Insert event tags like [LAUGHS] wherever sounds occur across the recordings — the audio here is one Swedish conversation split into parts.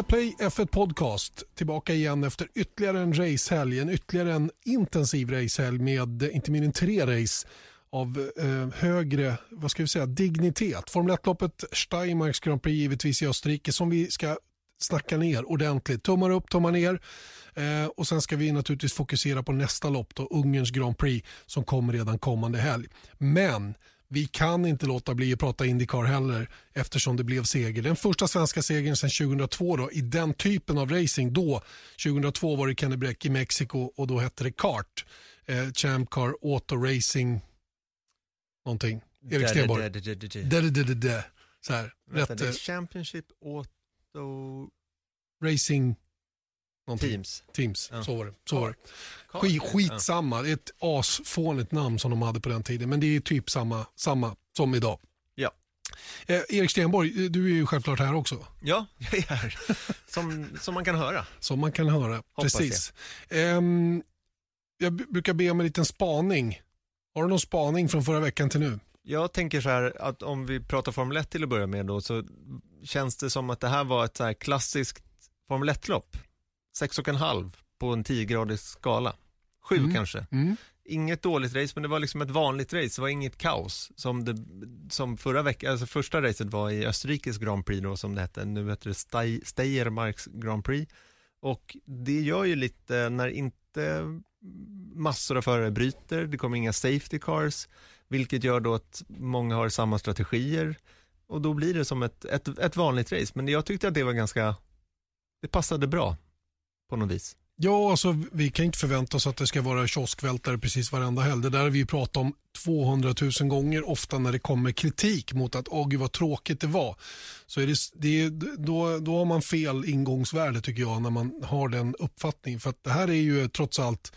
Viaplay F1 Podcast tillbaka igen efter ytterligare en racehelg. En ytterligare en intensiv racehelg med eh, inte mindre än tre race av eh, högre vad ska vi säga, dignitet. Formel 1-loppet Steiermarks Grand Prix givetvis i Österrike som vi ska snacka ner ordentligt. Tummar upp, tummar ner. Eh, och sen ska vi naturligtvis fokusera på nästa lopp, då, Ungerns Grand Prix som kommer redan kommande helg. Men vi kan inte låta bli att prata Indycar heller eftersom det blev seger. Den första svenska segern sedan 2002 då, i den typen av racing. Då, 2002 var det Kennebreck i Mexiko och då hette det kart. Eh, Champ Car Auto Racing någonting. Erik Stenborg. Så här, rätt, eh, Championship Auto Racing Någonting. Teams. Teams, ja. så var det. Så var det. Skit, skitsamma, det är ett asfånigt namn som de hade på den tiden. Men det är typ samma, samma som idag. Ja. Eh, Erik Stenborg, du är ju självklart här också. Ja, jag är här. Som, som man kan höra. Som man kan höra, Hoppas precis. Jag. Eh, jag brukar be om en liten spaning. Har du någon spaning från förra veckan till nu? Jag tänker så här att om vi pratar Formel 1 till att börja med då så känns det som att det här var ett så här klassiskt Formel 1-lopp sex och en halv på en 10-gradig skala. Sju mm. kanske. Mm. Inget dåligt race, men det var liksom ett vanligt race. Det var inget kaos som, det, som förra veckan, alltså första racet var i Österrikes Grand Prix då som det hette. Nu heter det Steiermarks Grand Prix. Och det gör ju lite när inte massor av förare bryter, det kommer inga safety cars, vilket gör då att många har samma strategier och då blir det som ett, ett, ett vanligt race. Men jag tyckte att det var ganska, det passade bra på något vis. Ja, alltså, vi kan inte förvänta oss att det ska vara kioskvältare precis varenda helg. Det där har vi pratat om 200 000 gånger ofta när det kommer kritik mot att åh gud vad tråkigt det var. Så är det, det, då, då har man fel ingångsvärde tycker jag när man har den uppfattningen. För att det här är ju trots allt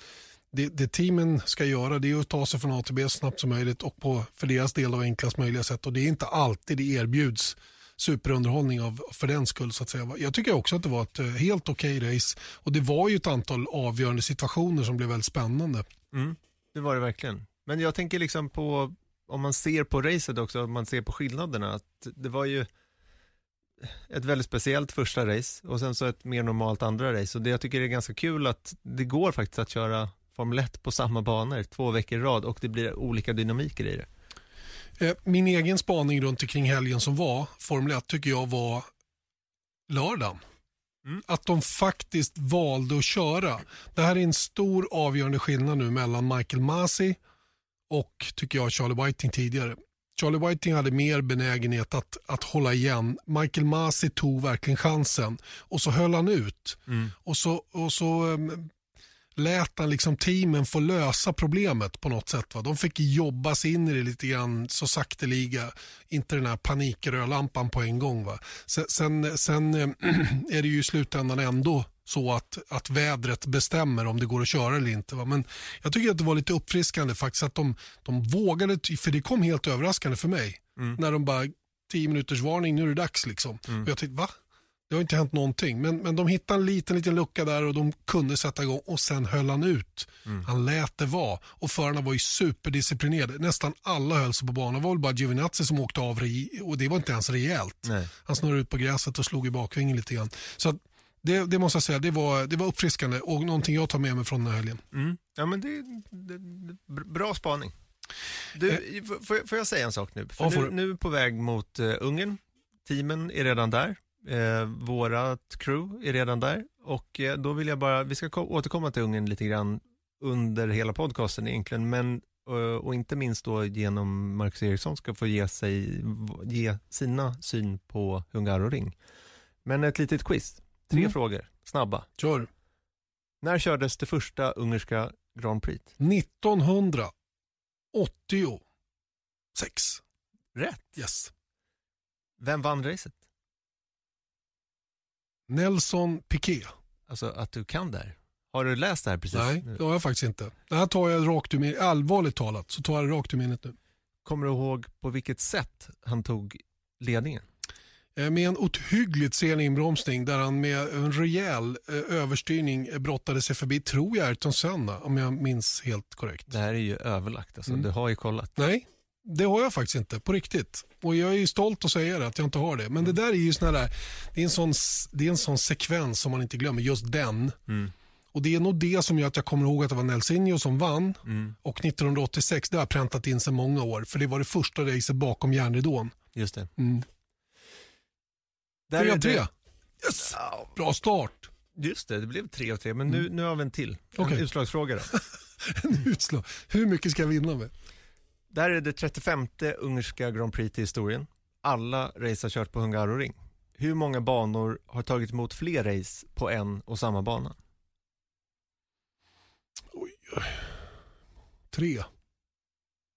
det, det teamen ska göra det är att ta sig från A till B så snabbt som möjligt och på för deras del av enklast möjliga sätt. Och det är inte alltid det erbjuds superunderhållning av, för den skull. Så att säga. Jag tycker också att det var ett eh, helt okej okay race och det var ju ett antal avgörande situationer som blev väldigt spännande. Mm, det var det verkligen. Men jag tänker liksom på, om man ser på racet också, om man ser på skillnaderna, att det var ju ett väldigt speciellt första race och sen så ett mer normalt andra race. Och det jag tycker är ganska kul att det går faktiskt att köra Formel 1 på samma banor två veckor i rad och det blir olika dynamiker i det. Eh, min egen spaning runt omkring helgen som var, Formel 1, tycker jag var lördagen. Mm. Att de faktiskt valde att köra. Det här är en stor avgörande skillnad nu mellan Michael Masi och, tycker jag, Charlie Whiting tidigare. Charlie Whiting hade mer benägenhet att, att hålla igen. Michael Masi tog verkligen chansen och så höll han ut. Mm. Och så, och så um, lät han liksom teamen få lösa problemet på något sätt. Va? De fick jobba sig in i det lite grann så sakteliga. Inte den här panikrödlampan på en gång. Va? Sen, sen, sen äh, [CLEARS THROAT] är det ju i slutändan ändå så att, att vädret bestämmer om det går att köra eller inte. Va? Men jag tycker att det var lite uppfriskande faktiskt att de, de vågade, för det kom helt överraskande för mig. Mm. När de bara, tio minuters varning, nu är det dags liksom. Mm. Och jag tänkte, va? Det har inte hänt någonting. Men, men de hittade en liten, liten lucka där och de kunde sätta igång och sen höll han ut. Mm. Han lät det vara och förarna var ju superdisciplinerade. Nästan alla höll sig på banan. Det var väl bara Giovinazzi som åkte av och det var inte ens rejält. Nej. Han snurrade ut på gräset och slog i bakvingen lite grann. Så det, det, måste jag säga, det var, det var uppfriskande och någonting jag tar med mig från den här helgen. Mm. Ja, men det, det, det, bra spaning. Du, eh. får, får, jag säga en sak nu? För ja, nu, nu på väg mot uh, Ungern. Teamen är redan där. Eh, vårat crew är redan där och eh, då vill jag bara, vi ska återkomma till Ungern lite grann under hela podcasten egentligen, men och, eh, och inte minst då genom Marcus Eriksson ska få ge, sig, ge sina syn på Hungaroring. Men ett litet quiz, tre mm. frågor, snabba. Kör. När kördes det första ungerska Grand Prix? 1986. Rätt. Yes. Vem vann racet? Nelson Piquet. Alltså att du kan det här. Har du läst det här precis? Nej, det har jag faktiskt inte. Det här tar jag rakt ur minnet. Allvarligt talat så tar jag det rakt ur minnet nu. Kommer du ihåg på vilket sätt han tog ledningen? Eh, med en ohyggligt sen inbromsning där han med en rejäl eh, överstyrning brottade sig förbi, tror jag, Ayrton Senna om jag minns helt korrekt. Det här är ju överlagt, alltså. Mm. du har ju kollat. Nej, Det har jag faktiskt inte, på riktigt. Och jag är stolt att säga det, att jag inte har det. Men det där är ju såna där, det är en sån, det är en sån sekvens som man inte glömmer, just den. Mm. Och det är nog det som gör att jag kommer ihåg att det var Nelsinho som vann. Mm. Och 1986, det har jag präntat in sedan många år. För det var det första racet bakom järnridån. Just det. Mm. Där är 3-3. det- Yes! Bra start. Just det, det blev 3 av 3, men nu, nu har vi en till. En Mm. Okej. utslagsfråga då. [LAUGHS] En utslag. Hur mycket ska jag vinna med? Där är det 35 ungerska Grand Prix till historien. Alla race har kört på Hungaroring. Hur många banor har tagit emot fler race på en och samma bana? Oj. Tre.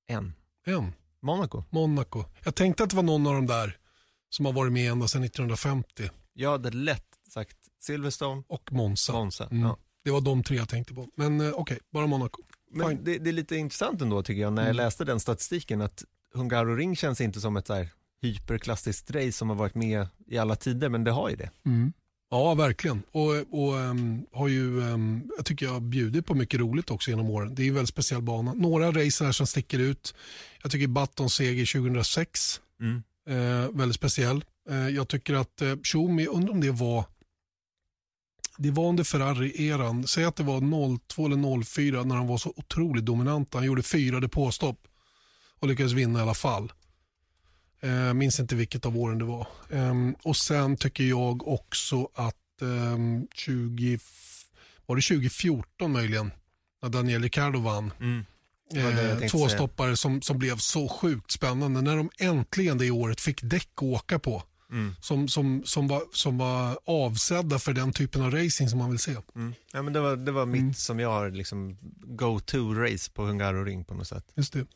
En. En. Monaco. Monaco. Jag tänkte att det var någon av de där som har varit med ända sedan 1950. Jag hade lätt sagt Silverstone, Och Monza. Monza. Mm. Ja. Det var de tre jag tänkte på. Men eh, okej, bara Monaco. Men det, det är lite intressant ändå tycker jag när jag Mm. läste den statistiken att Hungaroring känns inte som ett så här hyperklassiskt race som har varit med i alla tider, men det har ju det. Mm. Ja, verkligen. Och, och ehm, har ju, ehm, jag tycker jag har bjudit på mycket roligt också genom åren. Det är en väldigt speciell bana. Några race här som sticker ut. Jag tycker Battons seger 2006, Mm. eh, väldigt speciell. Eh, jag tycker att eh, Schumi, undrar om det var det var under Ferrari-eran. Säg att det var 02 eller 04 när han var så otroligt dominant. Han gjorde fyra depåstopp och lyckades vinna i alla fall. Eh, minns inte vilket av åren det var. Ehm, och sen tycker jag också att ehm, 20, var det 2014 möjligen, när Daniel Ricciardo vann. Mm. Eh, två stoppare som, som blev så sjukt spännande när de äntligen det året fick däck att åka på. Mm. Som, som, som, var, som var avsedda för den typen av racing som man vill se. Mm. Ja, men det var, det var mitt Mm. som jag har liksom go-to-race på Hungaroring på något sätt. Just det.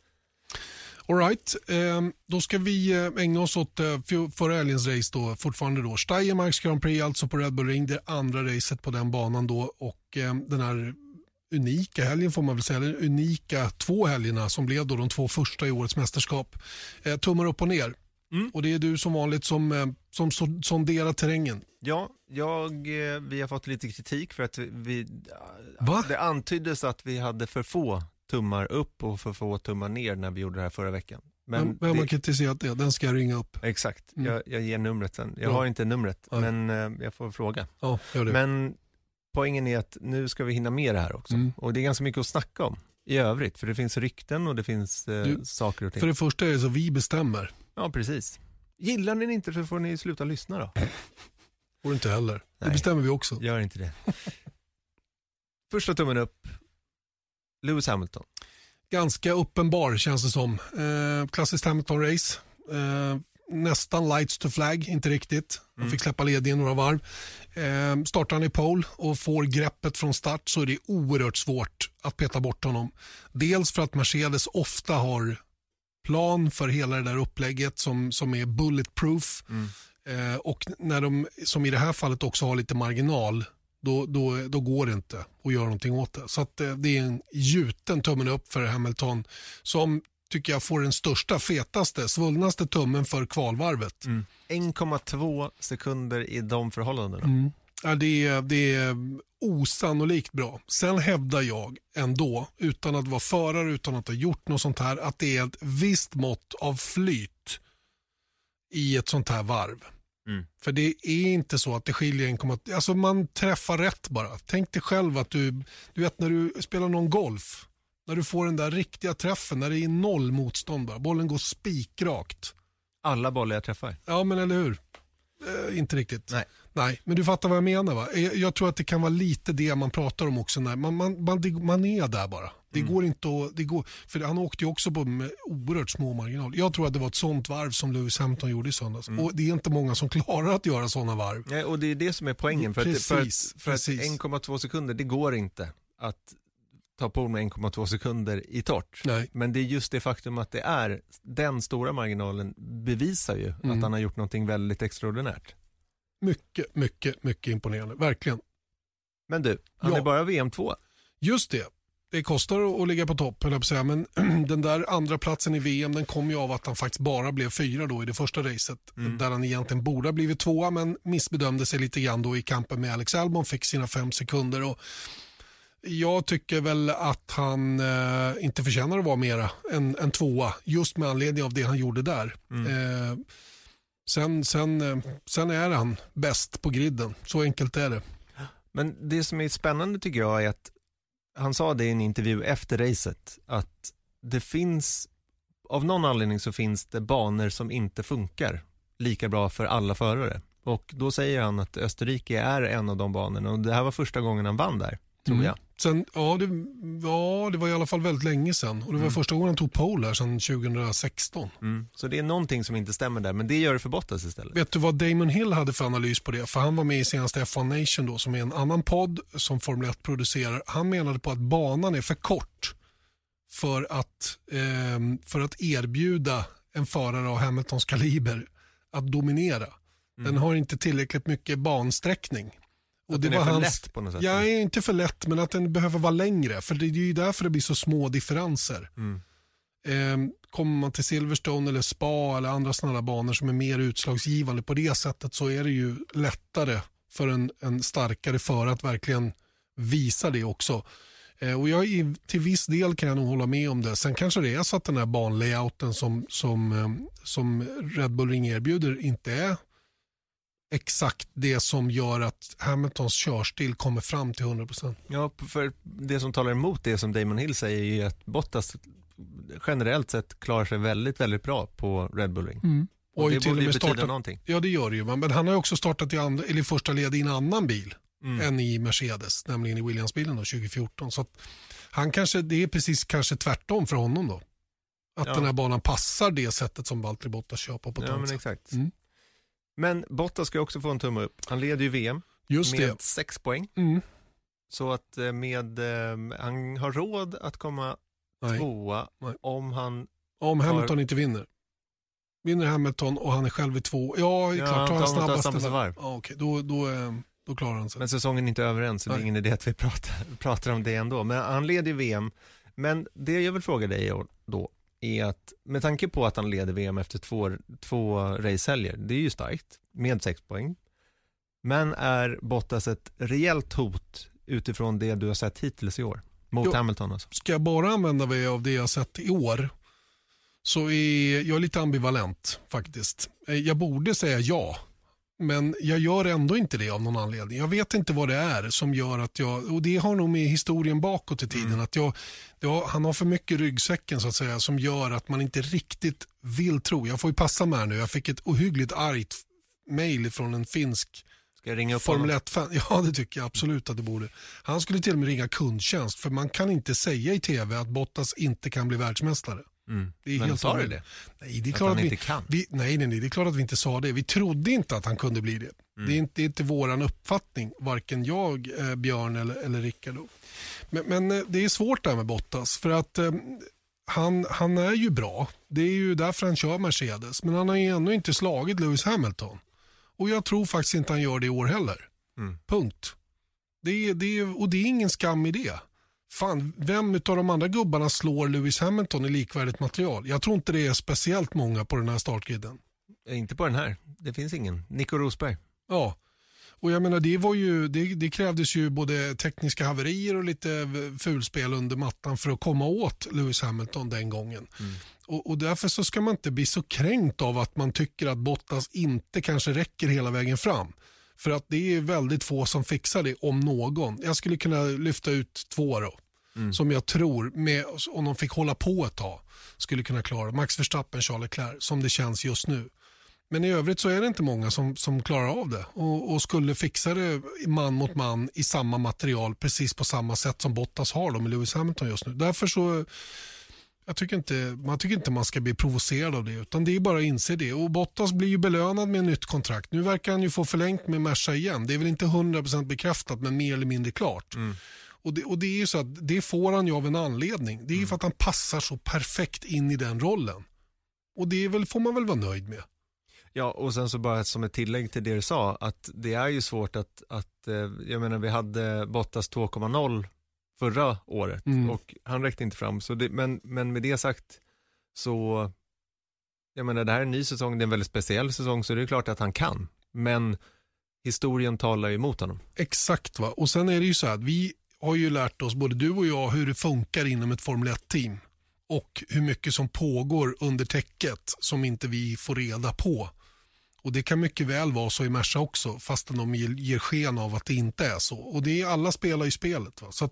All right, ehm, då ska vi eh, ägna oss åt eh, för- förra helgens race då, fortfarande då. Steiermarks Grand Prix alltså på Red Bull Ring, det andra racet på den banan då och ehm, den här unika helgen får man väl säga, den unika två helgerna som blev då de två första i årets mästerskap. Eh, tummar upp och ner. Mm. Och det är du som vanligt som, eh, som so- sonderar terrängen. Ja, jag, eh, vi har fått lite kritik för att vi, Va? det antyddes att vi hade för få tummar upp och för få tummar ner när vi gjorde det här förra veckan. Men Vem, vem har kritiserat det? Den ska jag ringa upp. exakt, Mm. jag, jag ger numret sen. Jag Bra. har inte numret, Nej. men eh, jag får fråga. Ja, gör det. Men poängen är att nu ska vi hinna med det här också. Mm. Och det är ganska mycket att snacka om i övrigt, för det finns rykten och det finns eh, Du, saker och ting. För det första är det så vi bestämmer. Ja, precis. Gillar ni det inte så får ni sluta lyssna då. [LAUGHS] Får inte heller. Det Nej. bestämmer vi också. Gör inte det. [LAUGHS] Första tummen upp, Lewis Hamilton. ganska uppenbar känns det som. Eh, klassiskt Hamilton-race. Eh, nästan lights to flag, inte riktigt. Han Mm. fick släppa ledningen några varv. Eh, startar han i pole och får greppet från start så är det oerhört svårt att peta bort honom. Dels för att Mercedes ofta har plan för hela det där upplägget som, som är bulletproof. Eh, och när de, som i det här fallet också har lite marginal, då, då, då går det inte att göra någonting åt det. Så att, eh, det är en gjuten tummen upp för Hamilton som tycker jag får den största, fetaste, svullnaste tummen för kvalvarvet. Mm. 1,2 sekunder i de förhållandena. Mm. Ja, det, är, det är osannolikt bra. Sen hävdar jag ändå, utan att vara förare, utan att ha gjort något sånt här, att det är ett visst mått av flyt i ett sånt här varv. Mm. För det är inte så att det skiljer 1,2, alltså man träffar rätt bara. Tänk dig själv att du, du vet när du spelar någon golf, när du får den där riktiga träffen, när det är noll motstånd bara. Bollen går spikrakt. Alla bollar jag träffar. Ja, men eller hur? Eh, inte riktigt. Nej. Nej, men du fattar vad jag menar va? Jag, tror att det kan vara lite det man pratar om också. När man, man, man, man är där bara. Det Mm. går inte att... Det går, för han åkte ju också på med oerhört små marginaler. Jag tror att det var ett sånt varv som Lewis Hamilton gjorde i söndags. Mm. Och det är inte många som [LAUGHS] klarar att göra sådana varv. Nej, och det är det som är poängen. För att, Precis, för att, för att precis. 1,2 sekunder, det går inte att ta på med 1,2 sekunder i torrt. Nej. Men det är just det faktum att det är den stora marginalen bevisar ju Mm. att han har gjort någonting väldigt extraordinärt. Mycket, mycket, mycket imponerande. Verkligen. Men du, han Ja. är bara VM2. Just det. Det kostar att ligga på topp, höll jag på att säga. men [CLEARS THROAT] den där andra platsen i VM den kom ju av att han faktiskt bara blev fyra då i det första racet. Mm. Där han egentligen borde ha blivit tvåa men missbedömde sig lite grann då i kampen med Alex Albon, fick sina fem sekunder. Och Jag tycker väl att han eh, inte förtjänar att vara mera än en tvåa. Just med anledning av det han gjorde där. Mm. Eh, sen, sen, eh, sen är han bäst på griden. Så enkelt är det. Men det som är spännande tycker jag är att han sa det i en intervju efter racet att det finns, av någon anledning så finns det banor som inte funkar lika bra för alla förare. Och då säger han att Österrike är en av de banorna och det här var första gången han vann där, tror Mm. jag. Sen, ja, det, ja, det var i alla fall väldigt länge sedan. Och det var Mm. första gången han tog pole här sedan 2016. Mm. Så det är någonting som inte stämmer där, men det gör det för Bottas istället. Vet du vad Damon Hill hade för analys på det? För han var med i senaste F1 Nation då, som är en annan podd som Formel 1 producerar. Han menade på att banan är för kort för att, ehm, för att erbjuda en förare av Hamiltons kaliber att dominera. Den har inte tillräckligt mycket bansträckning. Och Mm. den är för lätt på något sätt. Ja, inte för lätt, men att den behöver vara längre. För det är ju därför det blir så små differenser. Mm. Eh, kommer man till Silverstone eller Spa eller andra sådana banor som är mer utslagsgivande på det sättet så är det ju lättare för en, en starkare förare att verkligen visa det också. Eh, och jag, i- till viss del kan jag nog hålla med om det. Sen kanske det är så att den här banlayouten som, som, eh, som Red Bull Ring erbjuder inte är exakt det som gör att Hamiltons körstil kommer fram till 100%. Ja, för det som talar emot det som Damon Hill säger är att Bottas generellt sett klarar sig väldigt, väldigt bra på Red Bull Ring. Mm. Och, Och, det till borde ju med betyda startat, någonting. ja det gör det ju, men han har ju också startat i, andra, eller i första led i en annan bil Mm. än i Mercedes, nämligen i Williams-bilen då, 2014. Så han kanske, det är precis kanske tvärtom för honom då. Att Ja. den här banan passar det sättet som Valtteri Bottas kör på. på Ja, men exakt. Mm. Men Bottas ska också få en tumme upp. Han leder ju VM Just med det. sex poäng. Mm. Så att eh, med, eh, han har råd att komma Nej. tvåa Nej. om han, Om Hamilton inte vinner. Vinner Hamilton och han är själv i två. Ja, Ja, klart. han Tar han snabbaste varv. Ja, okej, då, då, eh, då klarar han sig. men säsongen är inte över än så det är Nej. ingen idé att vi pratar, [LAUGHS] pratar om det ändå. Men han leder ju VM. Men det jag vill fråga dig då är att med tanke på att han leder VM efter två, två racehelger, det är ju starkt med sex poäng. Men är Bottas ett rejält hot utifrån det du har sett hittills i år? Mot Jo. Hamilton alltså? Ska jag bara använda mig av det jag har sett i år så är jag lite ambivalent faktiskt. Eh, Jag borde säga ja, men jag gör ändå inte det av någon anledning. Jag vet inte vad det är som gör att jag, och det har nog med historien bakåt i tiden, att jag, jag, han har för mycket ryggsäcken så att säga som gör att man inte riktigt vill tro. Jag får ju passa med här nu, jag fick ett ohyggligt argt mail från en finsk Ska jag ringa upp Formel honom? 1-fan, [LAUGHS] ja det tycker jag absolut att det borde. Han skulle till och med ringa kundtjänst för man kan inte säga i tv att Bottas inte kan bli världsmästare. Mm. Det är Men helt sa det? Nej, det är Att klart att, vi, vi, nej, nej, nej, det är klart att vi inte sa det. Vi trodde inte att han kunde bli det. Mm. Det är inte, det är inte våran uppfattning, varken jag, eh, Björn eller, eller Rickard. Men, men eh, det är svårt där med Bottas för att eh, han, han är ju bra. Det är ju därför han kör Mercedes. Men han har ju ännu inte slagit Lewis Hamilton. Och jag tror faktiskt inte han gör det i år heller. Mm. Punkt. Det är, det är, och det är ingen skam i det. Fan, vem av de andra gubbarna slår Lewis Hamilton i likvärdigt material? Jag tror inte det är speciellt många på den här startgriden. Eh, Inte på den här. Det finns ingen. Nico Rosberg. Ja, och jag menar det, var ju, det, det krävdes ju både tekniska haverier och lite fulspel under mattan för att komma åt Lewis Hamilton den gången. Mm. Och, och därför så ska man inte bli så kränkt av att man tycker att Bottas inte kanske räcker hela vägen fram. För att det är väldigt få som fixar det, om någon. Jag skulle kunna lyfta ut två då. Mm. Som jag tror, med, om de fick hålla på ett tag, skulle kunna klara. Max Verstappen, Charles Leclerc, som det känns just nu. Men i övrigt så är det inte många som, som klarar av det och, och skulle fixa det man mot man i samma material precis på samma sätt som Bottas har då med Lewis Hamilton just nu. Därför så jag tycker inte, man tycker inte man ska bli provocerad av det utan det är bara att inse det. Och Bottas blir ju belönad med ett nytt kontrakt. Nu verkar han ju få förlängt med Merca igen. Det är väl inte 100% bekräftat men mer eller mindre klart. Mm. Och det, och det är ju så att det får han ju av en anledning. Det är ju för att han passar så perfekt in i den rollen. Och det är väl, får man väl vara nöjd med. Ja, och sen så bara som ett tillägg till det du sa, att det är ju svårt att, att eh, jag menar vi hade Bottas 2,0 förra året Mm. och han räckte inte fram. Så det, men, men med det sagt så, jag menar det här är en ny säsong, det är en väldigt speciell säsong så det är klart att han kan. Men historien talar ju emot honom. Exakt va. Och sen är det ju så här att vi har ju lärt oss, både du och jag, hur det funkar inom ett Formel 1-team. Och hur mycket som pågår under täcket som inte vi får reda på. Och Det kan mycket väl vara så i Merca också, fastän de ger sken av att det inte är så. Och det är, Alla spelar ju spelet. Va? Så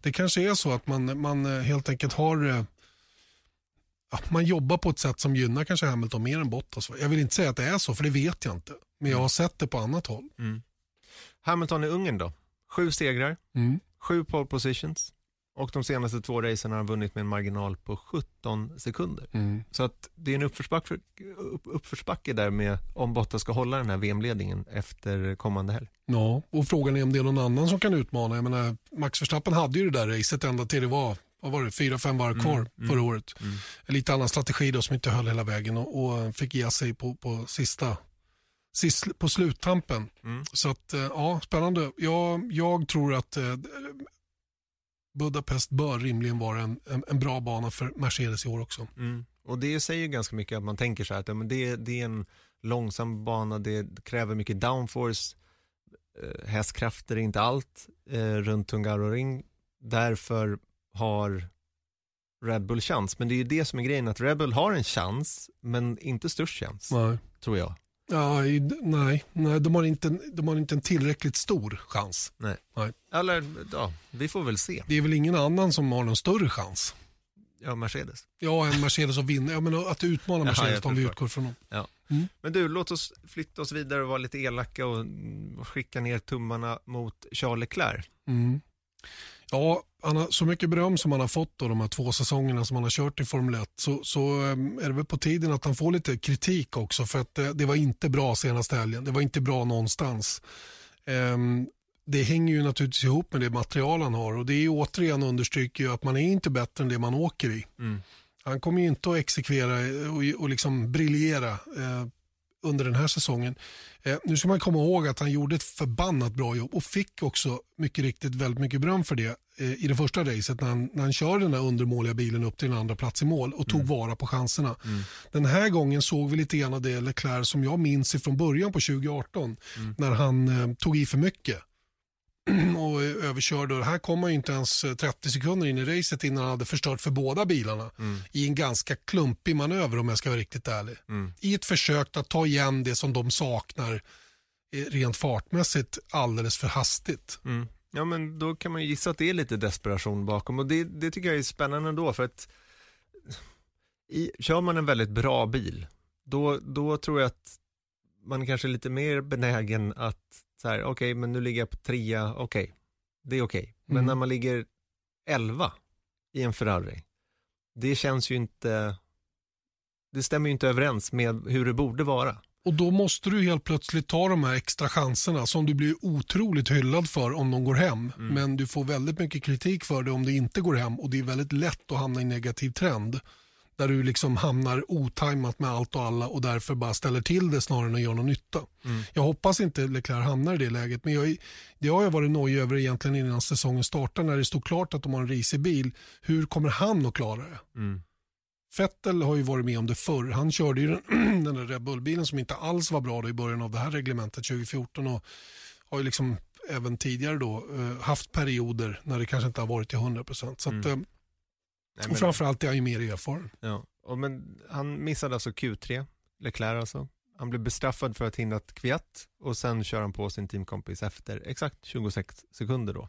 Det kanske är så att man, man eh, helt enkelt har eh, man jobbar på ett sätt som gynnar kanske Hamilton mer än Bottas. Jag vill inte säga att det är så, för det vet jag inte. Men jag har sett det på annat håll. Mm. Hamilton i Ungern då? Sju segrar, mm. sju pole positions och de senaste två racen har han vunnit med en marginal på 17 sekunder. Mm. Så att det är en uppförsbacke, uppförsbacke där med om Bottas ska hålla den här VM-ledningen efter kommande helg. Ja, och frågan är om det är någon annan som kan utmana. Jag menar, Max Verstappen hade ju det där racet ända till det var vad var det, fyra, fem varv mm, kvar mm, förra året. Mm. Lite annan strategi då som inte höll hela vägen och, och fick ge sig på, på sista sist, på sluttampen. Mm. Så att, eh, ja, spännande. Jag, jag tror att eh, Budapest bör rimligen vara en, en, en, bra bana för Mercedes i år också. Mm. Och det säger ganska mycket att man tänker så här att ja, men det, det är en långsam bana, det kräver mycket downforce, eh, hästkrafter är inte allt eh, runt Tungaroring. Därför har Red Bull chans. Men det är ju det som är grejen, att Red Bull har en chans, men inte störst chans, nej. tror jag. Ja, nej, nej de, har inte, de har inte en tillräckligt stor chans. Nej. nej. Eller, ja, vi får väl se. Det är väl ingen annan som har någon större chans. Ja, Mercedes. Ja, en Mercedes att vinna. Jag menar, att utmana Mercedes om vi utgår från dem. Ja. Mm. Men du, låt oss flytta oss vidare och vara lite elaka och skicka ner tummarna mot Charles Leclerc. Mm. Ja, han har, så mycket beröm som han har fått då, de här två säsongerna som han har kört i Formel 1 så, så ehm, är det väl på tiden att han får lite kritik också för att det, det var inte bra senaste helgen. Det var inte bra någonstans. Um, det hänger ju naturligtvis ihop med det material han har och det är återigen understryker ju att man är inte bättre än det man åker i. Mm. Han kommer ju inte att exekvera och, och liksom briljera eh, under den här säsongen. Eh, nu ska man komma ihåg att han gjorde ett förbannat bra jobb och fick också mycket riktigt väldigt mycket beröm för det eh, i det första racet när han, när han kör den där undermåliga bilen upp till en andra plats i mål och tog mm. vara på chanserna. Mm. Den här gången såg vi lite grann av det Leclerc som jag minns från början på 2018 mm. när han eh, tog i för mycket [CLEARS THROAT] och överkörde. här kom han inte ens 30 eh, sekunder in i racet innan han hade förstört för båda bilarna. Mm. I en ganska klumpig manöver om jag ska vara riktigt ärlig. Mm. I ett försök att ta igen det som de saknar eh, rent fartmässigt alldeles för hastigt. Ja men då kan man ju gissa att det är lite desperation bakom och det, det tycker jag är spännande ändå för att i, kör man en väldigt bra bil då, då tror jag att man kanske är lite mer benägen att så här, okej, okay, men nu ligger jag på trea, okej, okay, det är okej. Okay. Men mm. när man ligger elva i en Ferrari, det känns ju inte, det stämmer ju inte överens med hur det borde vara. Och då måste du helt plötsligt ta de här extra chanserna som du blir otroligt hyllad för om de går hem. Mm. Men du får väldigt mycket kritik för det om det inte går hem och det är väldigt lätt att hamna i negativ trend där du liksom hamnar otajmat med allt och alla och därför bara ställer till det snarare än att göra någon nytta. Mm. Jag hoppas inte Leclerc hamnar i det läget, men jag, det har jag varit nojig över egentligen innan säsongen startar när det stod klart att de har en risig bil. Hur kommer han att klara det? Mm. Fettel har ju varit med om det förr. Han körde ju den, [CLEARS THROAT] den där Red Bull-bilen som inte alls var bra i början av det här reglementet 2014 och har ju liksom även tidigare då eh, haft perioder när det kanske inte har varit till 100%. Så att, mm. eh, Nej, men... Och framförallt är han ju mer erfaren. Ja, och men han missade alltså Q3, Leclerc alltså. Han blev bestraffad för att hinna ett kviat och sen kör han på sin teamkompis efter exakt 26 sekunder då.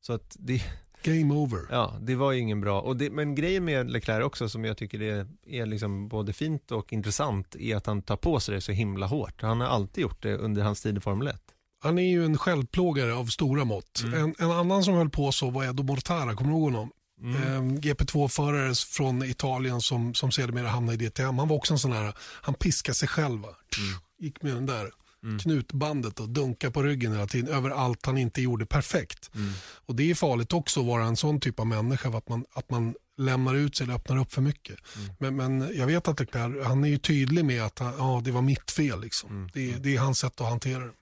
Så att det... Game over. Ja, det var ju ingen bra. Och det, men grejen med Leclerc också som jag tycker är, är liksom både fint och intressant är att han tar på sig det så himla hårt. Han har alltid gjort det under hans tid i Formel 1. Han är ju en självplågare av stora mått. Mm. En, en, annan som höll på så var Edo Mortara, kommer du ihåg honom? Mm. Eh, GP2-förare från Italien som, som sedermera hamnade i DTM. Han var också en sån här, han piskade sig själv. Mm. Gick med den där mm. knutbandet och dunkade på ryggen hela tiden över allt han inte gjorde perfekt. Mm. Och Det är farligt också att vara en sån typ av människa, att man, att man lämnar ut sig eller öppnar upp för mycket. Mm. Men, men jag vet att Leclerc, han är ju tydlig med att han, ja, det var mitt fel. Liksom. Mm. Det, det, är hans sätt att hantera det.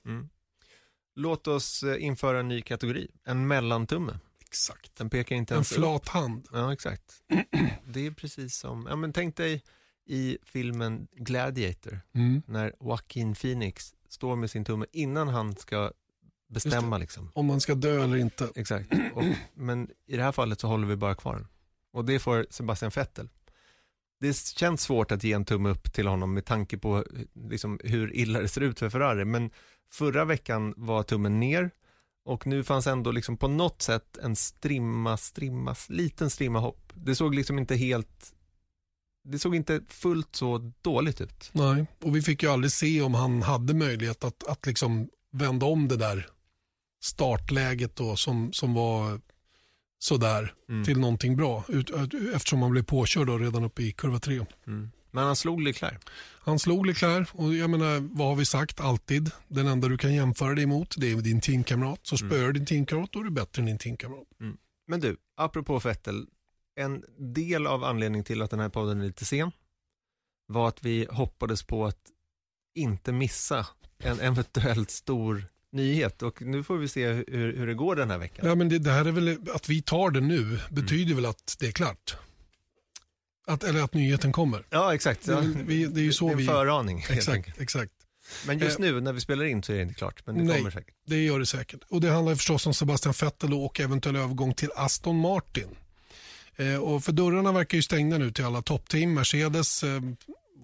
Låt oss eh, införa en ny kategori, en mellantumme. Exakt. Den pekar inte en ens flat upp. hand. Ja, exakt. [CLEARS THROAT] Det är precis som, ja men tänk dig i filmen Gladiator, mm. när Joaquin Phoenix står med sin tumme innan han ska bestämma. Liksom. Om man ska dö eller inte. Exakt, och, men i det här fallet så håller vi bara kvar den. Och det får Sebastian Vettel. Det känns svårt att ge en tumme upp till honom med tanke på liksom, hur illa det ser ut för Ferrari, men förra veckan var tummen ner och nu fanns ändå liksom på något sätt en strimma, strimma, liten strimma hopp. Det såg liksom inte helt det såg inte fullt så dåligt ut. Nej, och vi fick ju aldrig se om han hade möjlighet att, att liksom vända om det där startläget då som, som var sådär mm. till någonting bra ut, eftersom han blev påkörd då redan uppe i kurva 3. Mm. Men han slog Leclerc? Han slog Leclerc och jag menar, vad har vi sagt alltid? Den enda du kan jämföra dig mot det är din teamkamrat. Så spöar mm. din teamkamrat då är du bättre än din teamkamrat. Mm. Men du, apropå Vettel, en del av anledningen till att den här podden är lite sen var att vi hoppades på att inte missa en eventuellt stor nyhet och nu får vi se hur, hur det går den här veckan. Ja, men det, det här är väl, att vi tar det nu betyder mm. väl att det är klart. Att, eller att nyheten kommer. Ja, exakt. Ja. Det, vi, det är ju så det är en vi... föraning. Exakt, exakt. Men just eh, nu när vi spelar in så är det inte klart, men det nej, kommer säkert. det gör det säkert. Och det handlar förstås om Sebastian Vettel och eventuell övergång till Aston Martin. Eh, och för dörrarna verkar ju stängda nu till alla toppteam. Mercedes eh,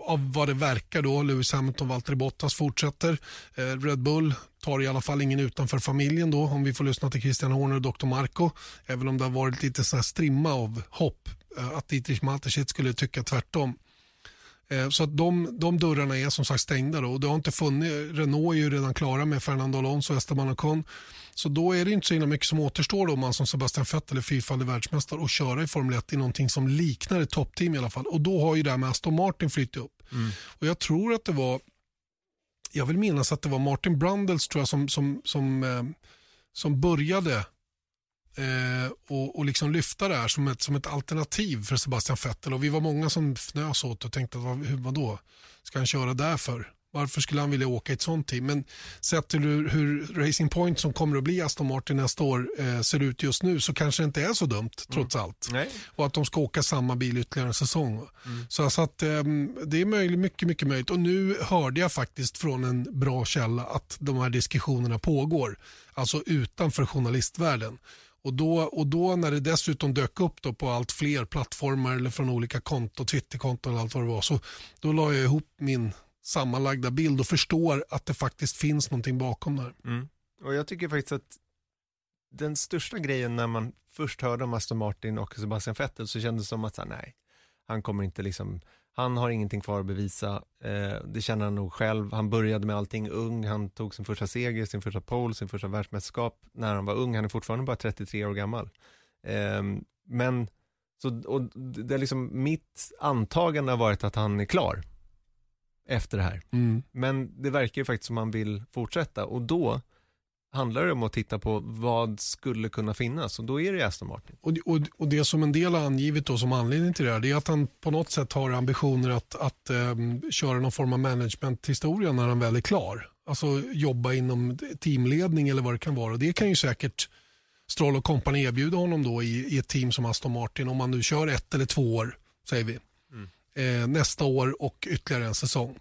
av vad det verkar då, Lewis Hamilton, Valtteri Bottas fortsätter. Eh, Red Bull tar i alla fall ingen utanför familjen då om vi får lyssna till Christian Horner och Dr. Marco. Även om det har varit lite sån här strimma av hopp eh, att Dietrich Mateschitz skulle tycka tvärtom. Eh, så att de, de dörrarna är som sagt stängda då och det har inte funnits, Renault är ju redan klara med Fernando Alonso och Esteban Ocon. Så då är det inte så himla mycket som återstår då om man som Sebastian Vettel är fyrfaldig världsmästare och köra i Formel 1 i någonting som liknar ett toppteam i alla fall. Och då har ju det här med Aston Martin flyttat upp. Mm. Och jag tror att det var, jag vill minnas att det var Martin Brundles tror jag som, som, som, eh, som började eh, och, och liksom lyfta det här som ett, som ett alternativ för Sebastian Vettel. Och vi var många som fnös åt och tänkte, vad, vadå, ska han köra därför? Varför skulle han vilja åka i ett sånt team? Men sett till hur, hur Racing Point som kommer att bli Aston Martin nästa år eh, ser ut just nu så kanske det inte är så dumt trots mm. allt. Nej. Och att de ska åka samma bil ytterligare en säsong. Mm. Så, så att, eh, det är möjligt, mycket, mycket möjligt. Och nu hörde jag faktiskt från en bra källa att de här diskussionerna pågår. Alltså utanför journalistvärlden. Och då, och då när det dessutom dök upp då på allt fler plattformar eller från olika konto, Twitterkonton och allt vad det var, så då la jag ihop min sammanlagda bild och förstår att det faktiskt finns någonting bakom där. Mm. Och jag tycker faktiskt att den största grejen när man först hörde om Aston Martin och Sebastian Vettel så kändes det som att här, nej, han kommer inte liksom, han har ingenting kvar att bevisa, eh, det känner han nog själv, han började med allting ung, han tog sin första seger, sin första pole, sin första världsmästerskap när han var ung, han är fortfarande bara 33 år gammal. Eh, men, så, och det är liksom, mitt antagande har varit att han är klar efter det här. Mm. Men det verkar ju faktiskt som han vill fortsätta och då handlar det om att titta på vad skulle kunna finnas och då är det Aston Martin. Och, och, och det som en del har angivit då som anledning till det här det är att han på något sätt har ambitioner att, att um, köra någon form av managementhistoria när han väl är klar. Alltså jobba inom teamledning eller vad det kan vara. Och det kan ju säkert Stroll och kompani erbjuda honom då i, i ett team som Aston Martin om man nu kör ett eller två år, säger vi eh, nästa år och ytterligare en säsong.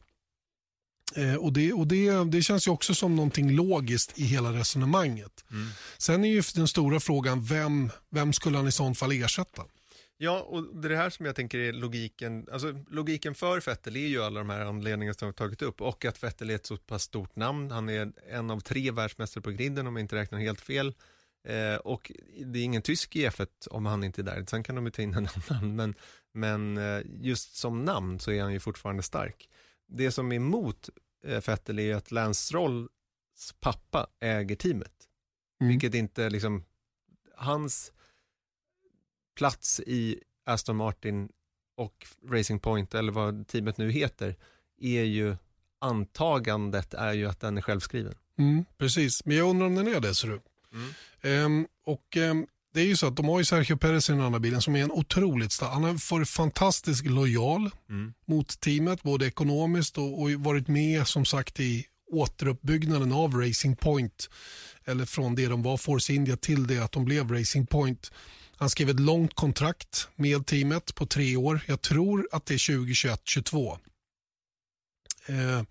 Eh, och det, och det, det känns ju också som någonting logiskt i hela resonemanget. Mm. Sen är ju den stora frågan, vem, vem skulle han i sånt fall ersätta? Ja, och det är det här som jag tänker är logiken, alltså logiken för Fettel är ju alla de här anledningarna som jag tagit upp och att Fettel är ett så pass stort namn. Han är en av tre världsmästare på griden om jag inte räknar helt fel. Eh, och det är ingen tysk i F1 om han inte är där. Sen kan de ju ta in en annan, men, men eh, just som namn så är han ju fortfarande stark. Det som är emot eh, Vettel är att Lance Strolls pappa äger teamet. Mm. Vilket inte liksom, hans plats i Aston Martin och Racing Point eller vad teamet nu heter är ju antagandet är ju att den är självskriven. Mm, precis, men jag undrar om den är det ser du. Mm. Um, och um, det är ju så att de har ju Sergio Perez i den andra bilen som är en otroligt stark. Han har varit fantastiskt lojal mm. mot teamet både ekonomiskt och, och, varit med som sagt i återuppbyggnaden av Racing Point. Eller från det de var Force India till det att de blev Racing Point. Han skrev ett långt kontrakt med teamet på tre år. Jag tror att det är 2021-22. Eh,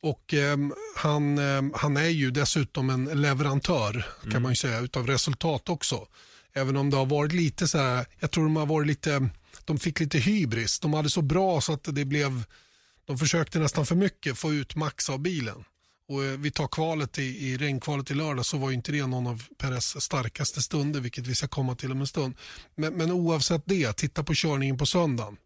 Och eh, han, eh, han är ju dessutom en leverantör kan Mm. man ju säga utav resultat också. Även om det har varit lite så här, jag tror de har varit lite, de fick lite hybris. De hade så bra så att det blev, de försökte nästan för mycket få ut max av bilen. Och eh, vi tar kvalet i, i regnkvalet i lördag så var ju inte det någon av Peres starkaste stunder, vilket vi ska komma till om en stund. Men, men oavsett det, titta på körningen på söndagen.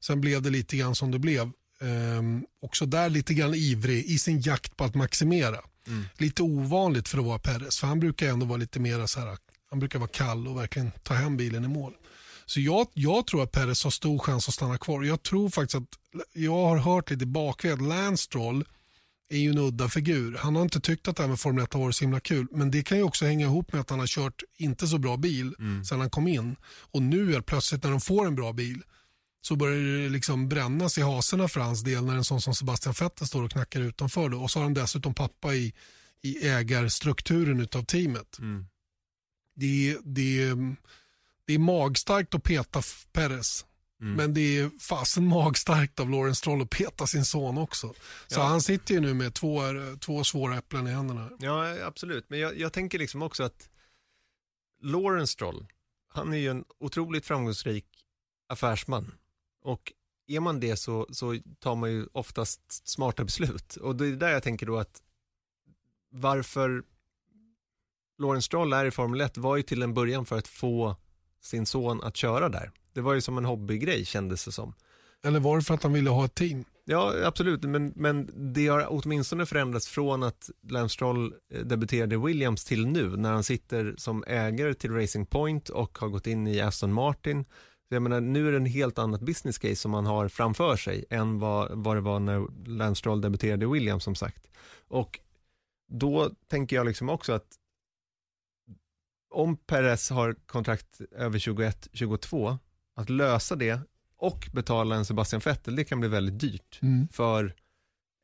Sen blev det lite grann som det blev. Ehm, också där lite grann ivrig i sin jakt på att maximera. Lite ovanligt för att vara Perez, för han brukar ändå vara lite mer så här, han brukar vara kall och verkligen ta hem bilen i mål. Så jag, jag tror att Perez har stor chans att stanna kvar. Jag tror faktiskt att, jag har hört lite bakväg Lance Stroll är ju en udda figur. Han har inte tyckt att det här med Formel 1 har varit så himla kul. Men det kan ju också hänga ihop med att han har kört inte så bra bil sedan han kom in. Och nu är plötsligt när de får en bra bil så börjar det liksom brännas i haserna för hans del när en sån som Sebastian Vettel står och knackar utanför. Då. Och så har han dessutom pappa i, i ägarstrukturen utav teamet. Det, är- det, det är magstarkt att peta F- Perez. Men det är fasen magstarkt av Lawrence Stroll att peta sin son också. Så Ja. han sitter ju nu med två, två svåra äpplen i händerna. Ja, absolut. Men jag, jag tänker liksom också att Lawrence Stroll, han är ju en otroligt framgångsrik affärsman. Och är man det så, så tar man ju oftast smarta beslut. Och det är där jag tänker då att varför Lawrence Stroll är i Formel 1 var ju till en början för att få sin son att köra där. Det var ju som en hobbygrej kändes det som. Eller var det för att han ville ha ett team? Ja, absolut, men, men det har åtminstone förändrats från att Lance Stroll eh, debuterade i Williams till nu, när han sitter som ägare till Racing Point och har gått in i Aston Martin. Så jag menar, nu är det en helt annat business case som man har framför sig än vad, vad det var när Lance Stroll debuterade i Williams som sagt. Och då tänker jag liksom också att om Perez har kontrakt över 21-22, att lösa det och betala en Sebastian Vettel, det kan bli väldigt dyrt för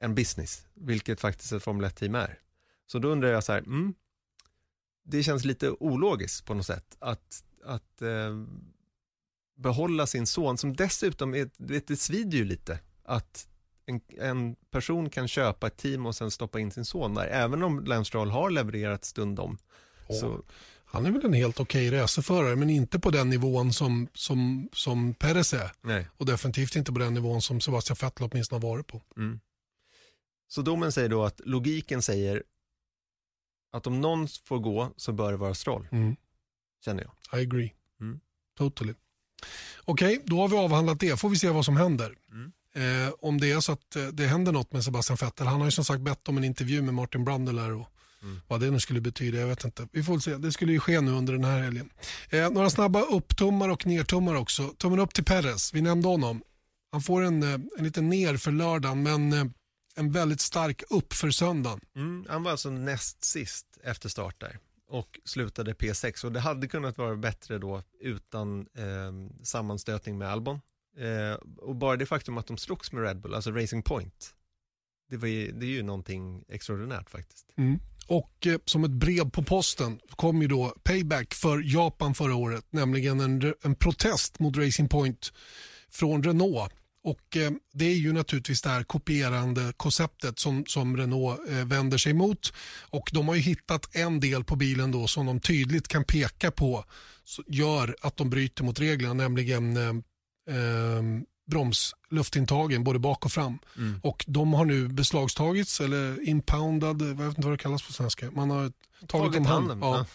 en business, vilket faktiskt ett Formel 1-team är. Så då undrar jag så här, mm, det känns lite ologiskt på något sätt att, att eh, behålla sin son, som dessutom, är, vet, det svider ju lite att en, en person kan köpa ett team och sen stoppa in sin son där, även om Lance Stroll har levererat stundom. Så, Han är väl en helt okej racerförare men inte på den nivån som, som, som Perez är. nej. Och definitivt inte på den nivån som Sebastian Vettel åtminstone har varit på. Mm. Så domen säger då att logiken säger att om någon får gå så bör det vara Stroll, Mm. känner jag. I agree. Mm. Totally. Okej, då har vi avhandlat det. Får vi se vad som händer. Mm. Eh, om det är så att eh, det händer något med Sebastian Vettel. Han har ju som sagt bett om en intervju med Martin Brundle och Mm. vad det nu skulle betyda, jag vet inte. Vi får se. Det skulle ju ske nu under den här helgen. Eh, några snabba upptummar och nertummar också. Tummen upp till Perez, vi nämnde honom. Han får en, eh, en liten ner för lördagen men eh, en väldigt stark upp för söndagen. Mm, han var alltså näst sist efter start där och slutade P6 och det hade kunnat vara bättre då utan eh, sammanstötning med Albon. Eh, och bara det faktum att de slogs med Red Bull, alltså Racing Point, det, var ju, det är ju någonting extraordinärt faktiskt. Och eh, som ett brev på posten kom ju då payback för Japan förra året, nämligen en, en protest mot Racing Point från Renault. Och eh, Det är ju naturligtvis det här kopierande konceptet som, som Renault eh, vänder sig mot. Och De har ju hittat en del på bilen då som de tydligt kan peka på gör att de bryter mot reglerna, nämligen eh, eh bromsluftintagen både bak och fram. Och de har nu beslagtagits eller impoundad, jag vet inte vad det kallas på svenska. Man har tagit, Tagit om hand. hand, Ja. ja.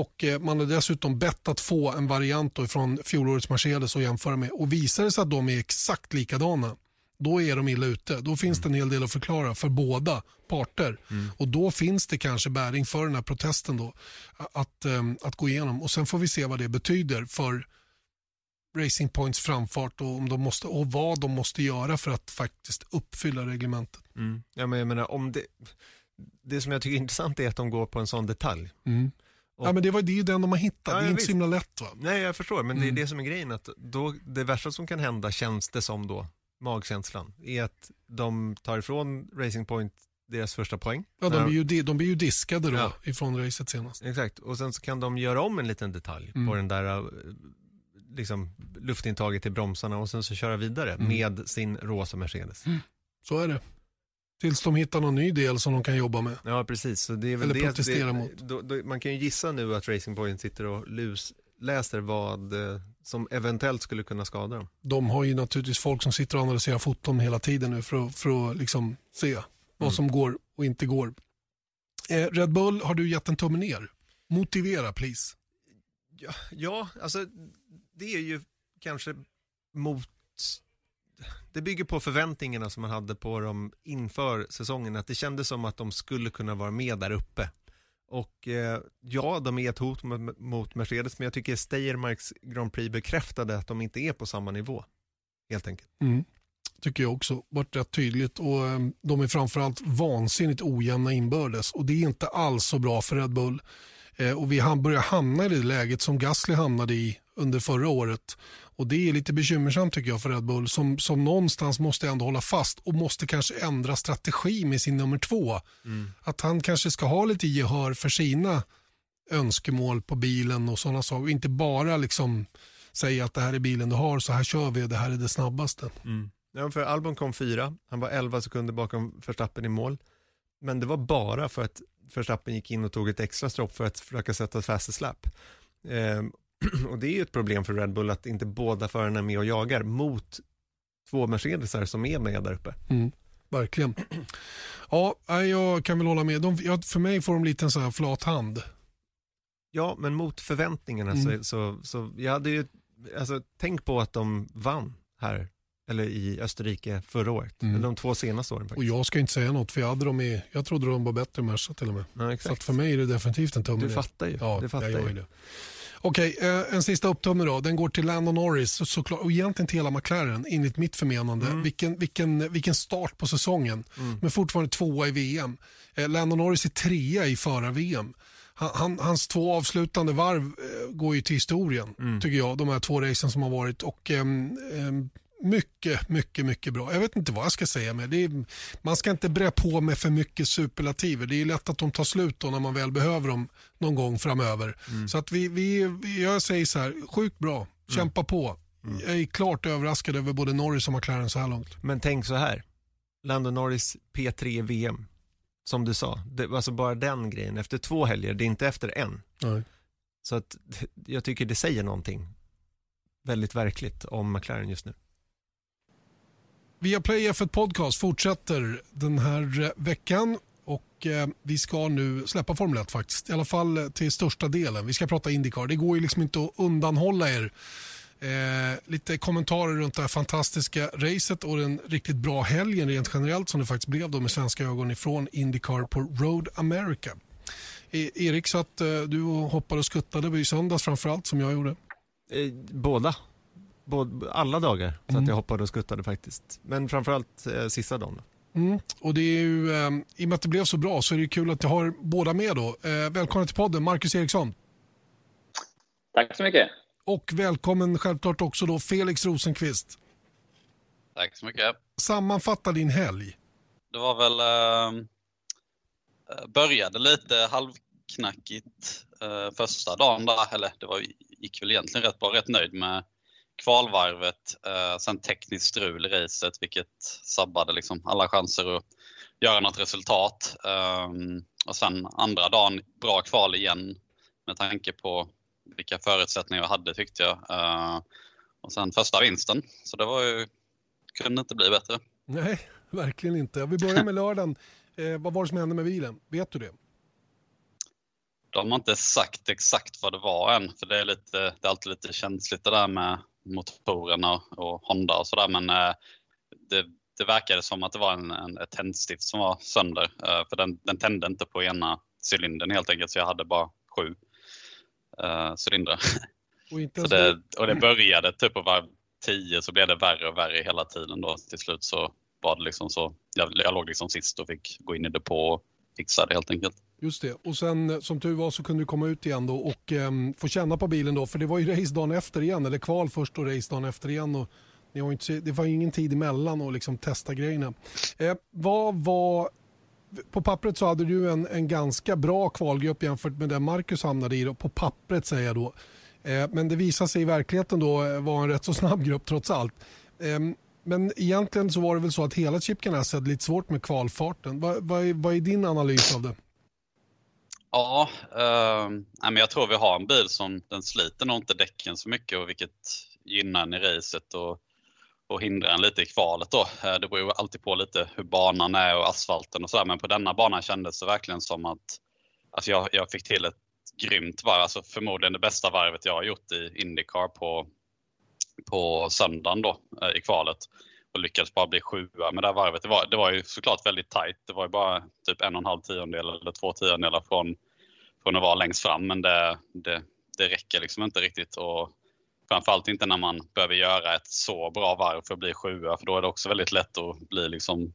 Och eh, man har dessutom bett att få en variant då från fjolårets Mercedes att jämföra med. Och visar det sig att de är exakt likadana, då är de illa ute. Då finns det en hel del att förklara för båda parter. Och då finns det kanske bäring för den här protesten då, att, eh, att gå igenom. Och sen får vi se vad det betyder för Racing Points framfart och, om de måste, och vad de måste göra för att faktiskt uppfylla reglementet. Mm. Ja, men jag menar, om det, det som jag tycker är intressant är att de går på en sån detalj. Och- Ja, men det, var, det är ju den de har hittat, Ja, det är inte visst. så himla lätt. Va? Nej, jag förstår, men det Mm. är det som är grejen. Att då, det värsta som kan hända känns det som då, magkänslan, är att de tar ifrån Racing Point deras första poäng. Ja, de, blir ju, de blir ju diskade då Ja. ifrån racet senast. Exakt, och sen så kan de göra om en liten detalj Mm. på den där eh, liksom, luftintaget till bromsarna och sen så köra vidare Mm. med sin rosa Mercedes. Så är det. Tills de hittar någon ny del som de kan jobba med. Ja, precis. Så det är väl Eller det, protestera det, mot. Då, då, man kan ju gissa nu att Racing Point sitter och lus, läser vad eh, som eventuellt skulle kunna skada dem. De har ju naturligtvis folk som sitter och analyserar foton hela tiden nu för att, för att liksom se vad Mm. som går och inte går. Eh, Red Bull har du gett en tumme ner. Motivera please. Ja, ja, alltså det är ju kanske mot... Det bygger på förväntningarna som man hade på dem inför säsongen, att det kändes som att de skulle kunna vara med där uppe. Och eh, ja, de är ett hot mot, mot Mercedes, men jag tycker Steiermarks Grand Prix bekräftade att de inte är på samma nivå, helt enkelt. Mm. Tycker jag också. Varit rätt tydligt och eh, de är framförallt vansinnigt ojämna inbördes och det är inte alls så bra för Red Bull. Eh, och vi börjar hamna i det läget som Gasly hamnade i under förra året. Och det är lite bekymmersamt tycker jag för Red Bull som, som någonstans måste ändå hålla fast och måste kanske ändra strategi med sin nummer två. Att han kanske ska ha lite gehör för sina önskemål på bilen och sådana saker. Inte bara liksom säga att det här är bilen du har, så här kör vi, det här är det snabbaste. Ja, för Albon kom fyra, han var 11 sekunder bakom Verstappen i mål. Men det var bara för att Verstappen gick in och tog ett extra stopp för att försöka sätta ett fastest lap. Ehm, [CLEARS THROAT] och det är ju ett problem för Red Bull att inte båda förarna är med och jagar mot två Mercedesar som är med där uppe. Mm, verkligen. [CLEARS THROAT] Ja, jag kan väl hålla med. De, för mig får de lite en sån här flat hand. Ja, men mot förväntningarna Mm. så, så, så jag hade ju, alltså tänk på att de vann här, eller i Österrike förra året, Mm. de två senaste åren Och faktiskt. jag ska inte säga något för jag, hade dem i, jag trodde de var bättre Merca till och med. Ja, Så för mig är det definitivt en tumme Du fattar ju. Ja, du fattar jag gör ju. det. Okej, eh, en sista upptumme då. Den går till Landon Norris så, såklart, och egentligen till hela McLaren enligt mitt förmenande. Mm. Vilken, vilken, vilken start på säsongen. Mm. Men fortfarande tvåa i VM. Eh, Landon Norris är trea i förar-VM. Han, han, hans två avslutande varv eh, går ju till historien, Mm. tycker jag. De här två racen som har varit. Och ehm, ehm, mycket, mycket, mycket bra. Jag vet inte vad jag ska säga med det. Är, man ska inte bre på med för mycket superlativer. Det är lätt att de tar slut då när man väl behöver dem någon gång framöver. Så att vi, vi, jag säger så här, sjukt bra. Kämpa på. Jag är klart överraskad över både Norris och McLaren så här långt. Men tänk så här, Lando Norris P3 i VM, som du sa, det, alltså bara den grejen, efter två helger, det är inte efter en. Nej. Så att jag tycker det säger någonting väldigt verkligt om McLaren just nu. Via Play F1 Podcast fortsätter den här eh, veckan och eh, vi ska nu släppa Formel 1 faktiskt. I alla fall eh, till största delen. Vi ska prata Indycar. Det går ju liksom inte att undanhålla er eh, lite kommentarer runt det här fantastiska racet och den riktigt bra helgen rent generellt som det faktiskt blev då med svenska ögon ifrån Indycar på Road America. E- Erik, så att eh, du hoppade och skuttade i söndags framförallt som jag gjorde. Eh, båda. Både, alla dagar, så Mm. att jag hoppade och skuttade faktiskt. Men framförallt eh, sista dagen. Mm. Och det är ju, eh, I och med att det blev så bra så är det kul att jag har båda med då. Eh, välkommen till podden, Marcus Eriksson. Tack så mycket. Och välkommen självklart också då Felix Rosenqvist. Tack så mycket. Sammanfatta din helg. Det var väl, eh, började lite halvknackigt eh, första dagen där, eller det var, gick väl egentligen rätt bra, rätt nöjd med kvalvarvet. Eh, sen tekniskt strul i racet vilket sabbade liksom alla chanser att göra något resultat. Eh, och sen andra dagen, bra kval igen med tanke på vilka förutsättningar jag hade tyckte jag. Eh, och sen första vinsten, så det var ju, kunde inte bli bättre. Nej, [LAUGHS] verkligen inte. Vi börjar med lördagen. Eh, vad var det som hände med bilen? Vet du det? De har inte sagt exakt vad det var än, för det är, lite, det är alltid lite känsligt det där med motorerna och Honda och sådär. Men eh, det, det verkade som att det var en, en, ett tändstift som var sönder. Eh, för den, den tände inte på ena cylindern helt enkelt, så jag hade bara sju eh, cylindrar. Och det, och det började typ på varv 10 så blev det värre och värre hela tiden då. Till slut så var det liksom så, jag, jag låg liksom sist och fick gå in i depå och fixa det helt enkelt. Just det. Och sen eh, som tur var så kunde du komma ut igen då och ehm, få känna på bilen då. För det var ju [LAUGHS] race dagen efter igen, eller kval först och race dagen efter igen. Och ni har inte, det var ju ingen tid emellan att liksom testa grejerna. Eh, vad var... På pappret så hade du en, en ganska bra kvalgrupp jämfört med den Marcus hamnade i. Då. På pappret säger jag då. Eh, men det visade sig i verkligheten då eh, vara en rätt så snabb grupp trots allt. Eh, men egentligen så var det väl så att hela Chip Ganassi hade lite svårt med kvalfarten. Vad, vad, är, vad är din analys av det? Ja, eh, men jag tror vi har en bil som den sliter nog inte däcken så mycket och vilket gynnar en i racet och, och hindrar en lite i kvalet då. Eh, det beror alltid på lite hur banan är och asfalten och sådär men på denna banan kändes det verkligen som att alltså jag, jag fick till ett grymt varv, alltså förmodligen det bästa varvet jag har gjort i Indycar på, på söndagen då eh, i kvalet och lyckades bara bli sjua med det här varvet. Det var, det var ju såklart väldigt tajt. Det var ju bara typ en och en halv tiondel eller två tiondelar från, från att vara längst fram men det, det, det räcker liksom inte riktigt. Och framförallt inte när man behöver göra ett så bra varv för att bli sjua för då är det också väldigt lätt att bli liksom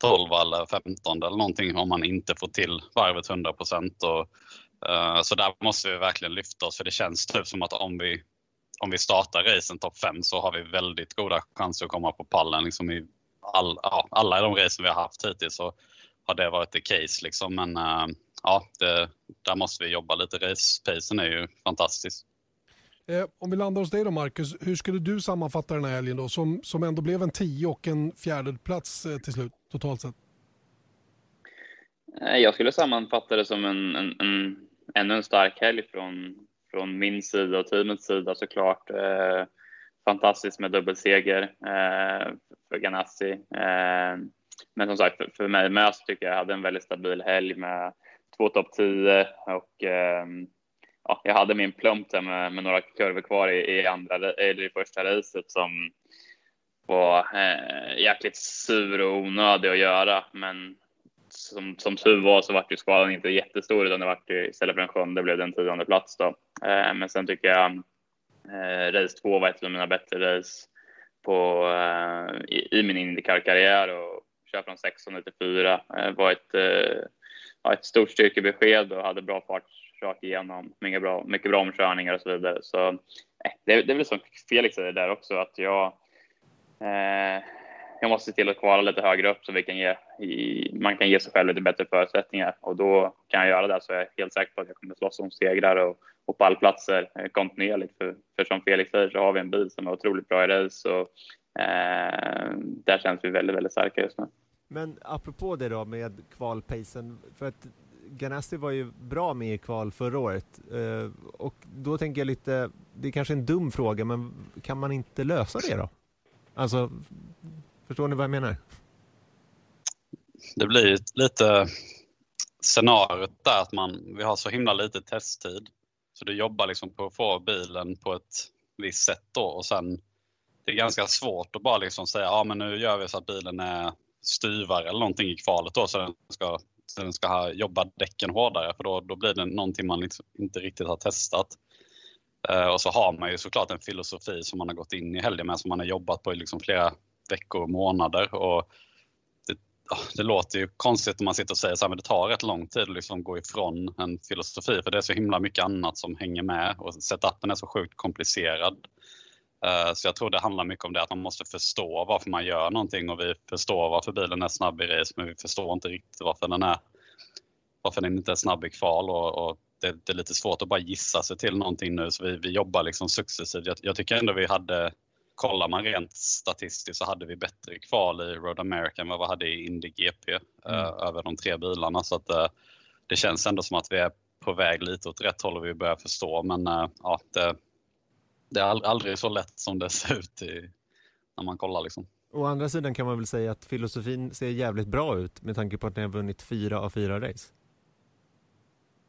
12 eller 15 eller någonting om man inte får till varvet 100 procent. Uh, så där måste vi verkligen lyfta oss för det känns typ som att om vi om vi startar racen topp 5 så har vi väldigt goda chanser att komma på pallen. Liksom i all, ja, alla de racen vi har haft hittills så har det varit the case. Liksom. Men uh, ja, det, där måste vi jobba lite. Race-pacen är ju fantastisk. Eh, om vi landar hos dig då Marcus, hur skulle du sammanfatta den här helgen då som, som ändå blev en 10 och en fjärde plats eh, till slut totalt sett? Jag skulle sammanfatta det som en, en, en ännu en stark helg från, från min sida och teamets sida såklart. Eh, fantastiskt med dubbelseger eh, för Ganassi. Eh, men som sagt, för, för mig med så tycker jag jag hade en väldigt stabil helg med två topp 10 och eh, ja, jag hade min plump där med, med några kurvor kvar i, i, andra, eller i första racet som var eh, jäkligt sur och onödig att göra. Men som, som tur var så vart ju skadan inte jättestor utan det vart ju istället för en sjunde blev det en tionde plats då. Eh, men sen tycker jag eh, race två var ett av mina bättre race på, eh, i, i, min Indycar-karriär och köra från 16 till 4 eh, var ett, eh, ja, ett stort styrkebesked och hade bra fart rakt igenom. Mycket bra, mycket bra omkörningar och så vidare. Så eh, det, det är väl som Felix säger där också att jag eh, jag måste se till att kvala lite högre upp så vi kan ge, i, man kan ge sig själv lite bättre förutsättningar och då kan jag göra det så jag är helt säker på att jag kommer slåss om segrar och, och pallplatser eh, kontinuerligt. För, för som Felix säger så har vi en bil som är otroligt bra i race och eh, där känns vi väldigt, väldigt starka just nu. Men apropå det då med kvalpacen, för att Ganassi var ju bra med i kval förra året eh, och då tänker jag lite, det är kanske en dum fråga men kan man inte lösa det då? Alltså Förstår ni vad jag menar? Det blir lite scenariot där att man, vi har så himla lite testtid. Så du jobbar liksom på att få bilen på ett visst sätt då och sen det är ganska svårt att bara liksom säga ja men nu gör vi så att bilen är styvare eller någonting i kvalet då så den ska, så den ska jobba däcken hårdare för då, då blir det någonting man liksom inte riktigt har testat. Eh, och så har man ju såklart en filosofi som man har gått in i helgen med som man har jobbat på i liksom flera veckor och månader. Och det, det låter ju konstigt om man sitter och säger att det tar rätt lång tid att liksom gå ifrån en filosofi för det är så himla mycket annat som hänger med och setupen är så sjukt komplicerad. Eh, så jag tror det handlar mycket om det att man måste förstå varför man gör någonting och vi förstår varför bilen är snabb i race men vi förstår inte riktigt varför den, är, varför den inte är snabb i kval och, och det, det, är lite svårt att bara gissa sig till någonting nu så vi, vi jobbar liksom successivt. Jag, jag tycker ändå vi hade kollar man rent statistiskt så hade vi bättre kval i Road America än vad vi hade i Indy GP eh, mm. över de tre bilarna. Så att, uh, det känns ändå som att vi är på väg lite åt rätt håll och vi börjar förstå. Men uh, ja, det, det, är aldrig så lätt som det ser ut i, när man kollar. Liksom. Å andra sidan kan man väl säga att filosofin ser jävligt bra ut med tanke på att ni har vunnit fyra av fyra race.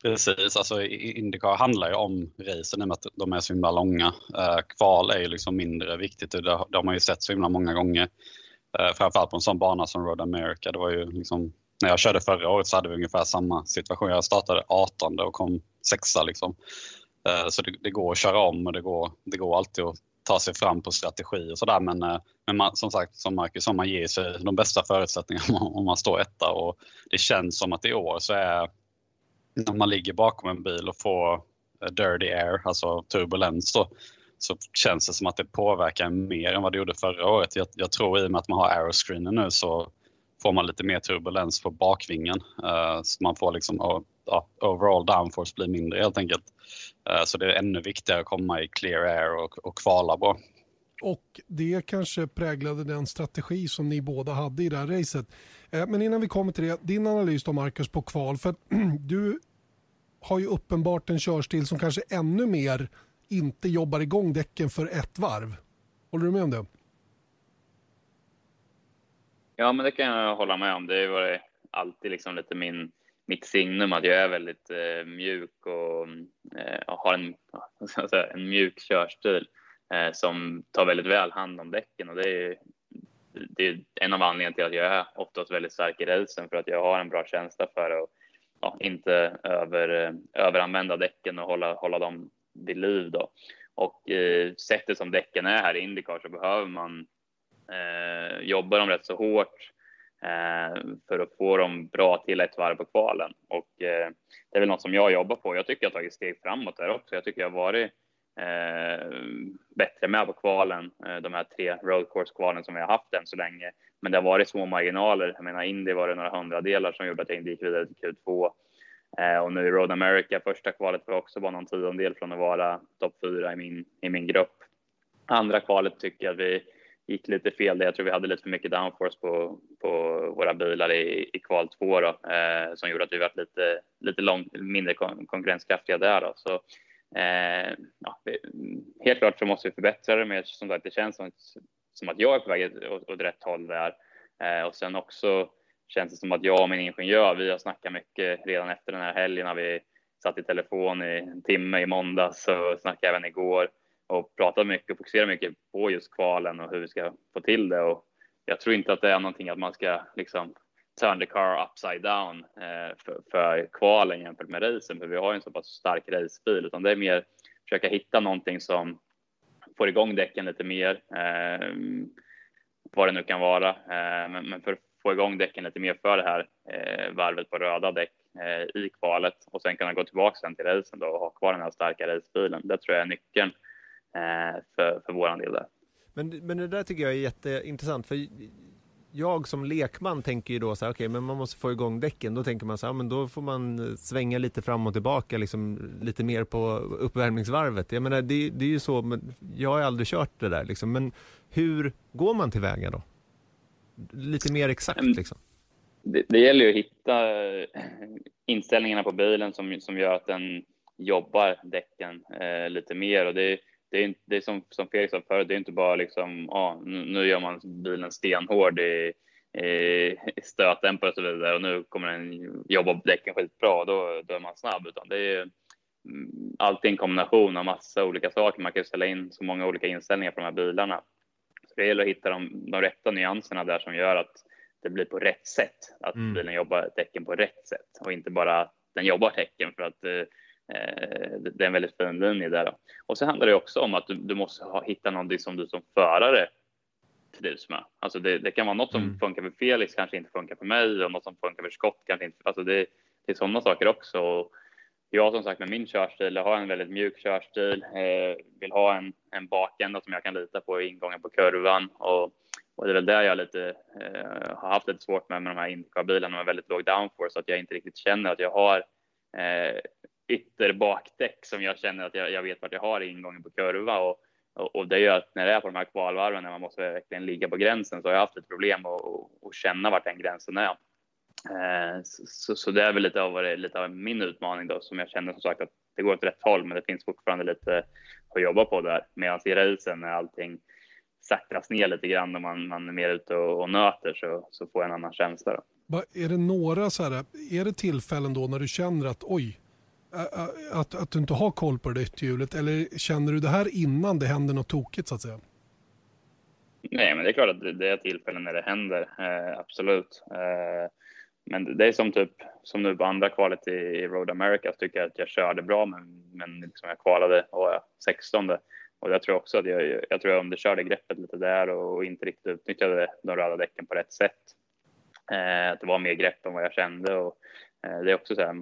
Precis, alltså Indycar handlar ju om racen i och med att de är så himla långa. Eh, kval är ju liksom mindre viktigt och det har man ju sett så himla många gånger. Eh, framförallt på en sån bana som Road America. Det var ju liksom, när jag körde förra året så hade vi ungefär samma situation. Jag startade 18 och kom sexa liksom. Eh, så det, det, går att köra om och det går, det går alltid att ta sig fram på strategi och sådär. Men, men man, som sagt, som Marcus sa, man ger sig de bästa förutsättningarna [LAUGHS] om man står etta och det känns som att i år så är när man ligger bakom en bil och får eh, dirty air, alltså turbulens då, så känns det som att det påverkar mer än vad det gjorde förra året. Jag, jag tror i och med att man har aeroscreenen nu så får man lite mer turbulens på bakvingen. Uh, så man får liksom, uh, overall downforce blir mindre helt enkelt. Uh, så det är ännu viktigare att komma i clear air och, och kvala bra. och det kanske präglade den strategi som ni båda hade i det här racet. Eh, men innan vi kommer till det, din analys då Marcus på kval. För [CLEARS THROAT] du har ju uppenbart en körstil som kanske ännu mer inte jobbar igång däcken för ett varv. Håller du med om det? Ja, men det kan jag hålla med om. Det har alltid liksom lite min, mitt signum att jag är väldigt eh, mjuk och eh, har en, [LAUGHS] säga, en mjuk körstil eh, som tar väldigt väl hand om däcken och det är, det är en av anledningarna till att jag är oftast väldigt stark i racen för att jag har en bra känsla för att ja, inte över, överanvända däcken och hålla, hålla dem vid liv då. Och eh, sättet som däcken är här i Indycar så behöver man eh, jobba dem rätt så hårt eh, för att få dem bra till ett varv på kvalen. Och eh, det är väl något som jag jobbar på. Jag tycker jag har tagit steg framåt där också. Jag tycker jag har varit Eh, bättre med på kvalen, eh, de här tre road course kvalen som vi har haft än så länge. Men det har varit små marginaler. Jag menar, Indy var det några hundradelar som gjorde att jag inte gick vidare till Q2. Eh, och nu i Road America, första kvalet var också bara någon tiondel från att vara topp fyra i min, i min grupp. Andra kvalet tycker jag att vi gick lite fel där. Jag tror vi hade lite för mycket downforce på, på våra bilar i, i kval två då, eh, som gjorde att vi var lite, lite lång, mindre kon konkurrenskraftiga där. Då. Så, eh, ja, helt klart så måste vi förbättra det, men som sagt, det känns som, som att jag är på väg åt, åt rätt håll där. Eh, och sen också känns det som att jag och min ingenjör, vi har snackat mycket redan efter den här helgen när vi satt i telefon i en timme i måndags och snackade även igår och pratat mycket och fokuserat mycket på just kvalen och hur vi ska få till det. Och jag tror inte att det är någonting att man ska liksom turn the car upside down eh, för, för, kvalen jämfört med racen, för vi har ju en så pass stark racebil, utan det är mer försöka hitta någonting som får igång däcken lite mer, eh, vad det nu kan vara. Eh, men, men, för att få igång däcken lite mer för det här eh, varvet på röda däck eh, i kvalet och sen kunna gå tillbaka sen till racen då och ha kvar den här starka racebilen. Det tror jag är nyckeln eh, för, för våran del där. Men, men det där tycker jag är jätteintressant för jag som lekman tänker ju då så här, okej, okay, men man måste få igång däcken. Då tänker man så här, men då får man svänga lite fram och tillbaka, liksom lite mer på uppvärmningsvarvet. Jag menar, det, det är ju så, men jag har aldrig kört det där liksom. Men hur går man tillväga då? Lite mer exakt liksom. Det, det gäller ju att hitta eh, inställningarna på bilen som, som gör att den jobbar däcken eh, lite mer och det, det är, det är som, som Felix sa förut, det är inte bara liksom, ah, nu gör man bilen stenhård i, i stötdämpare och så vidare och nu kommer den jobba på däcken skitbra, då, då är man snabb, utan det är mm, alltid en kombination av massa olika saker. Man kan ställa in så många olika inställningar på de här bilarna. Så det gäller att hitta de, de rätta nyanserna där som gör att det blir på rätt sätt, att mm. bilen jobbar däcken på rätt sätt och inte bara att den jobbar däcken för att eh, det är en väldigt fin linje där. Då. Och så handlar det också om att du, du måste ha, hitta någonting som du som förare trivs med. Alltså det, det kan vara något som mm. funkar för Felix, kanske inte funkar för mig och något som funkar för Scott kanske inte. Alltså det, det är sådana saker också. Och jag som sagt med min körstil, jag har en väldigt mjuk körstil, eh, vill ha en, en bakända som jag kan lita på i ingången på kurvan och, och det är väl där jag lite, eh, har haft lite svårt med, med de här Indycar-bilarna med väldigt låg downforce, att jag inte riktigt känner att jag har eh, ytterbakdäck som jag känner att jag, jag vet vart jag har ingången på kurva och, och, och, det gör att när det är på de här kvalvarven när man måste verkligen ligga på gränsen så har jag haft ett problem att och, känna vart den gränsen är. Eh, så, så, det är väl lite av, lite av min utmaning då som jag känner som sagt att det går åt rätt håll men det finns fortfarande lite att jobba på där. Medan i racen när allting saktas ner lite grann och man, man är mer ute och, och nöter så, så får jag en annan känsla. Då. Är det några så här, är det tillfällen då när du känner att oj, att, att du inte har koll på det ytterhjulet eller känner du det här innan det händer något tokigt så att säga? Nej, men det är klart att det är tillfällen när det händer, eh, absolut. Eh, men det är som typ som nu på andra kvalet i, i Road America så tycker jag att jag körde bra, men, men liksom jag kvalade och jag 16 och jag tror också att jag, jag tror jag underkörde greppet lite där och inte riktigt utnyttjade de röda däcken på rätt sätt. Eh, att det var mer grepp än vad jag kände och Eh, det är också så här,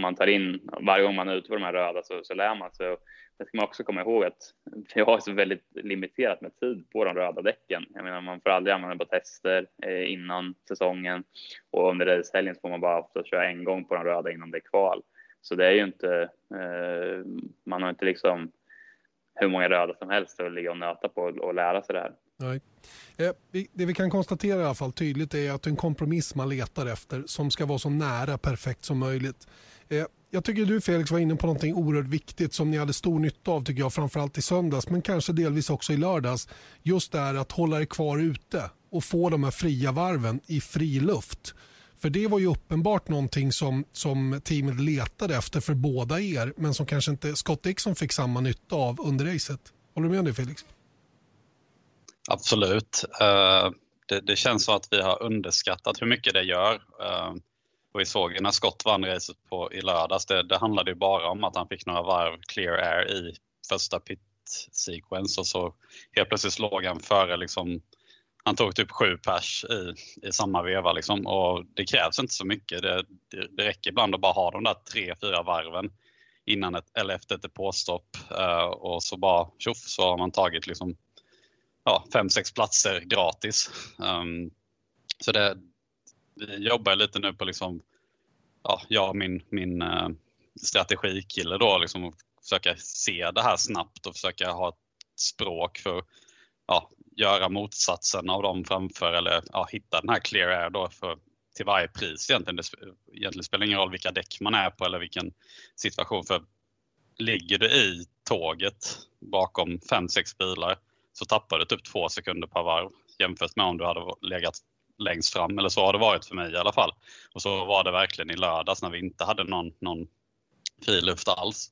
man, tar in, varje gång man är ute på de här röda så, så lär man sig. Det ska man också komma ihåg att [LAUGHS] vi har så väldigt limiterat med tid på de röda däcken. Jag menar, man får aldrig använda på tester eh, innan säsongen och under racehelgen så får man bara ofta köra en gång på de röda innan det är kval. Så det är ju inte, eh, man har inte liksom hur många röda som helst att ligga och nöta på och lära sig det här. Nej. Eh, det vi kan konstatera i alla fall tydligt är att det är en kompromiss man letar efter som ska vara så nära perfekt som möjligt. Eh, jag tycker du Felix var inne på någonting oerhört viktigt som ni hade stor nytta av tycker jag, framförallt i söndags men kanske delvis också i lördags. Just det här att hålla er kvar ute och få de här fria varven i fri luft. För det var ju uppenbart någonting som, som teamet letade efter för båda er men som kanske inte Scott Dixon fick samma nytta av under racet. Håller du med om det Felix? Absolut. Eh, det, det, känns som att vi har underskattat hur mycket det gör. Eh, och vi såg när Scott vann racet på, i lördags, det, det handlade ju bara om att han fick några varv clear air i första pit sequence och så helt plötsligt låg han före liksom han tog typ sju pers i, i samma veva liksom, och det krävs inte så mycket. Det, det, det räcker ibland att bara ha de där tre, fyra varven innan ett, eller efter ett depåstopp uh, eh, och så bara tjoff så har man tagit liksom, ja, fem, sex platser gratis. Um, så det, vi jobbar lite nu på liksom, ja, jag och min, min uh, strategikille då, liksom, att försöka se det här snabbt och försöka ha ett språk för ja, göra motsatsen av dem framför eller ja, hitta den här clear air då för, till varje pris egentligen. Det egentligen spelar ingen roll vilka däck man är på eller vilken situation. För ligger du i tåget bakom fem sex bilar så tappar du typ två sekunder per varv jämfört med om du hade legat längst fram. Eller så har det varit för mig i alla fall. Och så var det verkligen i lördags när vi inte hade någon, någon fri luft alls.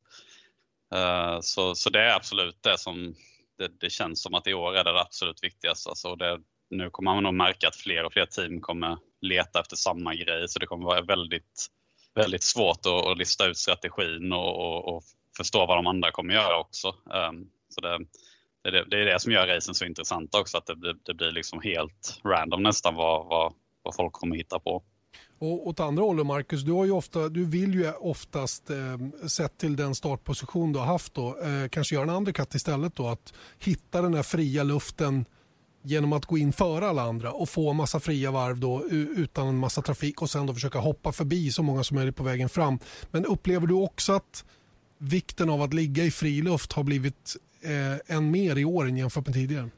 Uh, så, så det är absolut det som det, det, känns som att i år är det, det absolut viktigaste. Alltså det, nu kommer man nog märka att fler och fler team kommer leta efter samma grej så det kommer vara väldigt, väldigt svårt att, att lista ut strategin och, och, och, förstå vad de andra kommer göra också. Um, så det, det, det, är det som gör racen så intressant också, att det blir, det blir liksom helt random nästan vad, vad, vad folk kommer hitta på. Och åt andra hållet Marcus, du, har ju ofta, du vill ju oftast eh, sett till den startposition du har haft då, eh, kanske göra en undercut istället då, att hitta den här fria luften genom att gå in före alla andra och få en massa fria varv då utan en massa trafik och sen då försöka hoppa förbi så många som möjligt på vägen fram. Men upplever du också att vikten av att ligga i fri luft har blivit eh, än mer i år än jämfört med tidigare?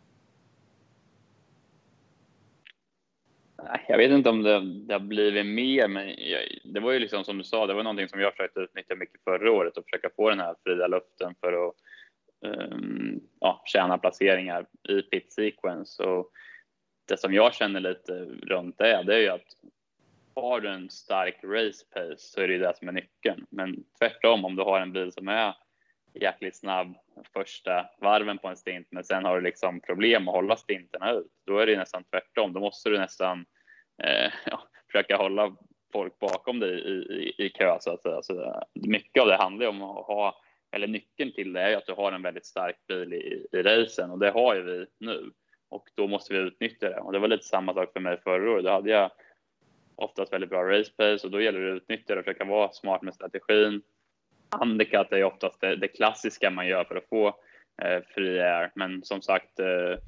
Jag vet inte om det, det har blivit mer, men jag, det var ju liksom som du sa, det var någonting som jag försökte utnyttja mycket förra året och försöka få den här fria luften för att um, ja, tjäna placeringar i pit sequence. Och det som jag känner lite runt det, det är ju att har du en stark race pace så är det ju det som är nyckeln. Men tvärtom, om du har en bil som är jäkligt snabb första varven på en stint, men sen har du liksom problem att hålla stinterna ut. Då är det nästan tvärtom. Då måste du nästan eh, [LAUGHS] ja, försöka hålla folk bakom dig i, i, i kö så att säga. Så eh, mycket av det handlar om att ha, eller nyckeln till det är att du har en väldigt stark bil i, i racen och det har ju vi nu och då måste vi utnyttja det. Och det var lite samma sak för mig förra året. Då hade jag oftast väldigt bra race pace och då gäller det att utnyttja det och försöka vara smart med strategin. Undercut är oftast det, det klassiska man gör för att få eh, fri air, men som sagt eh,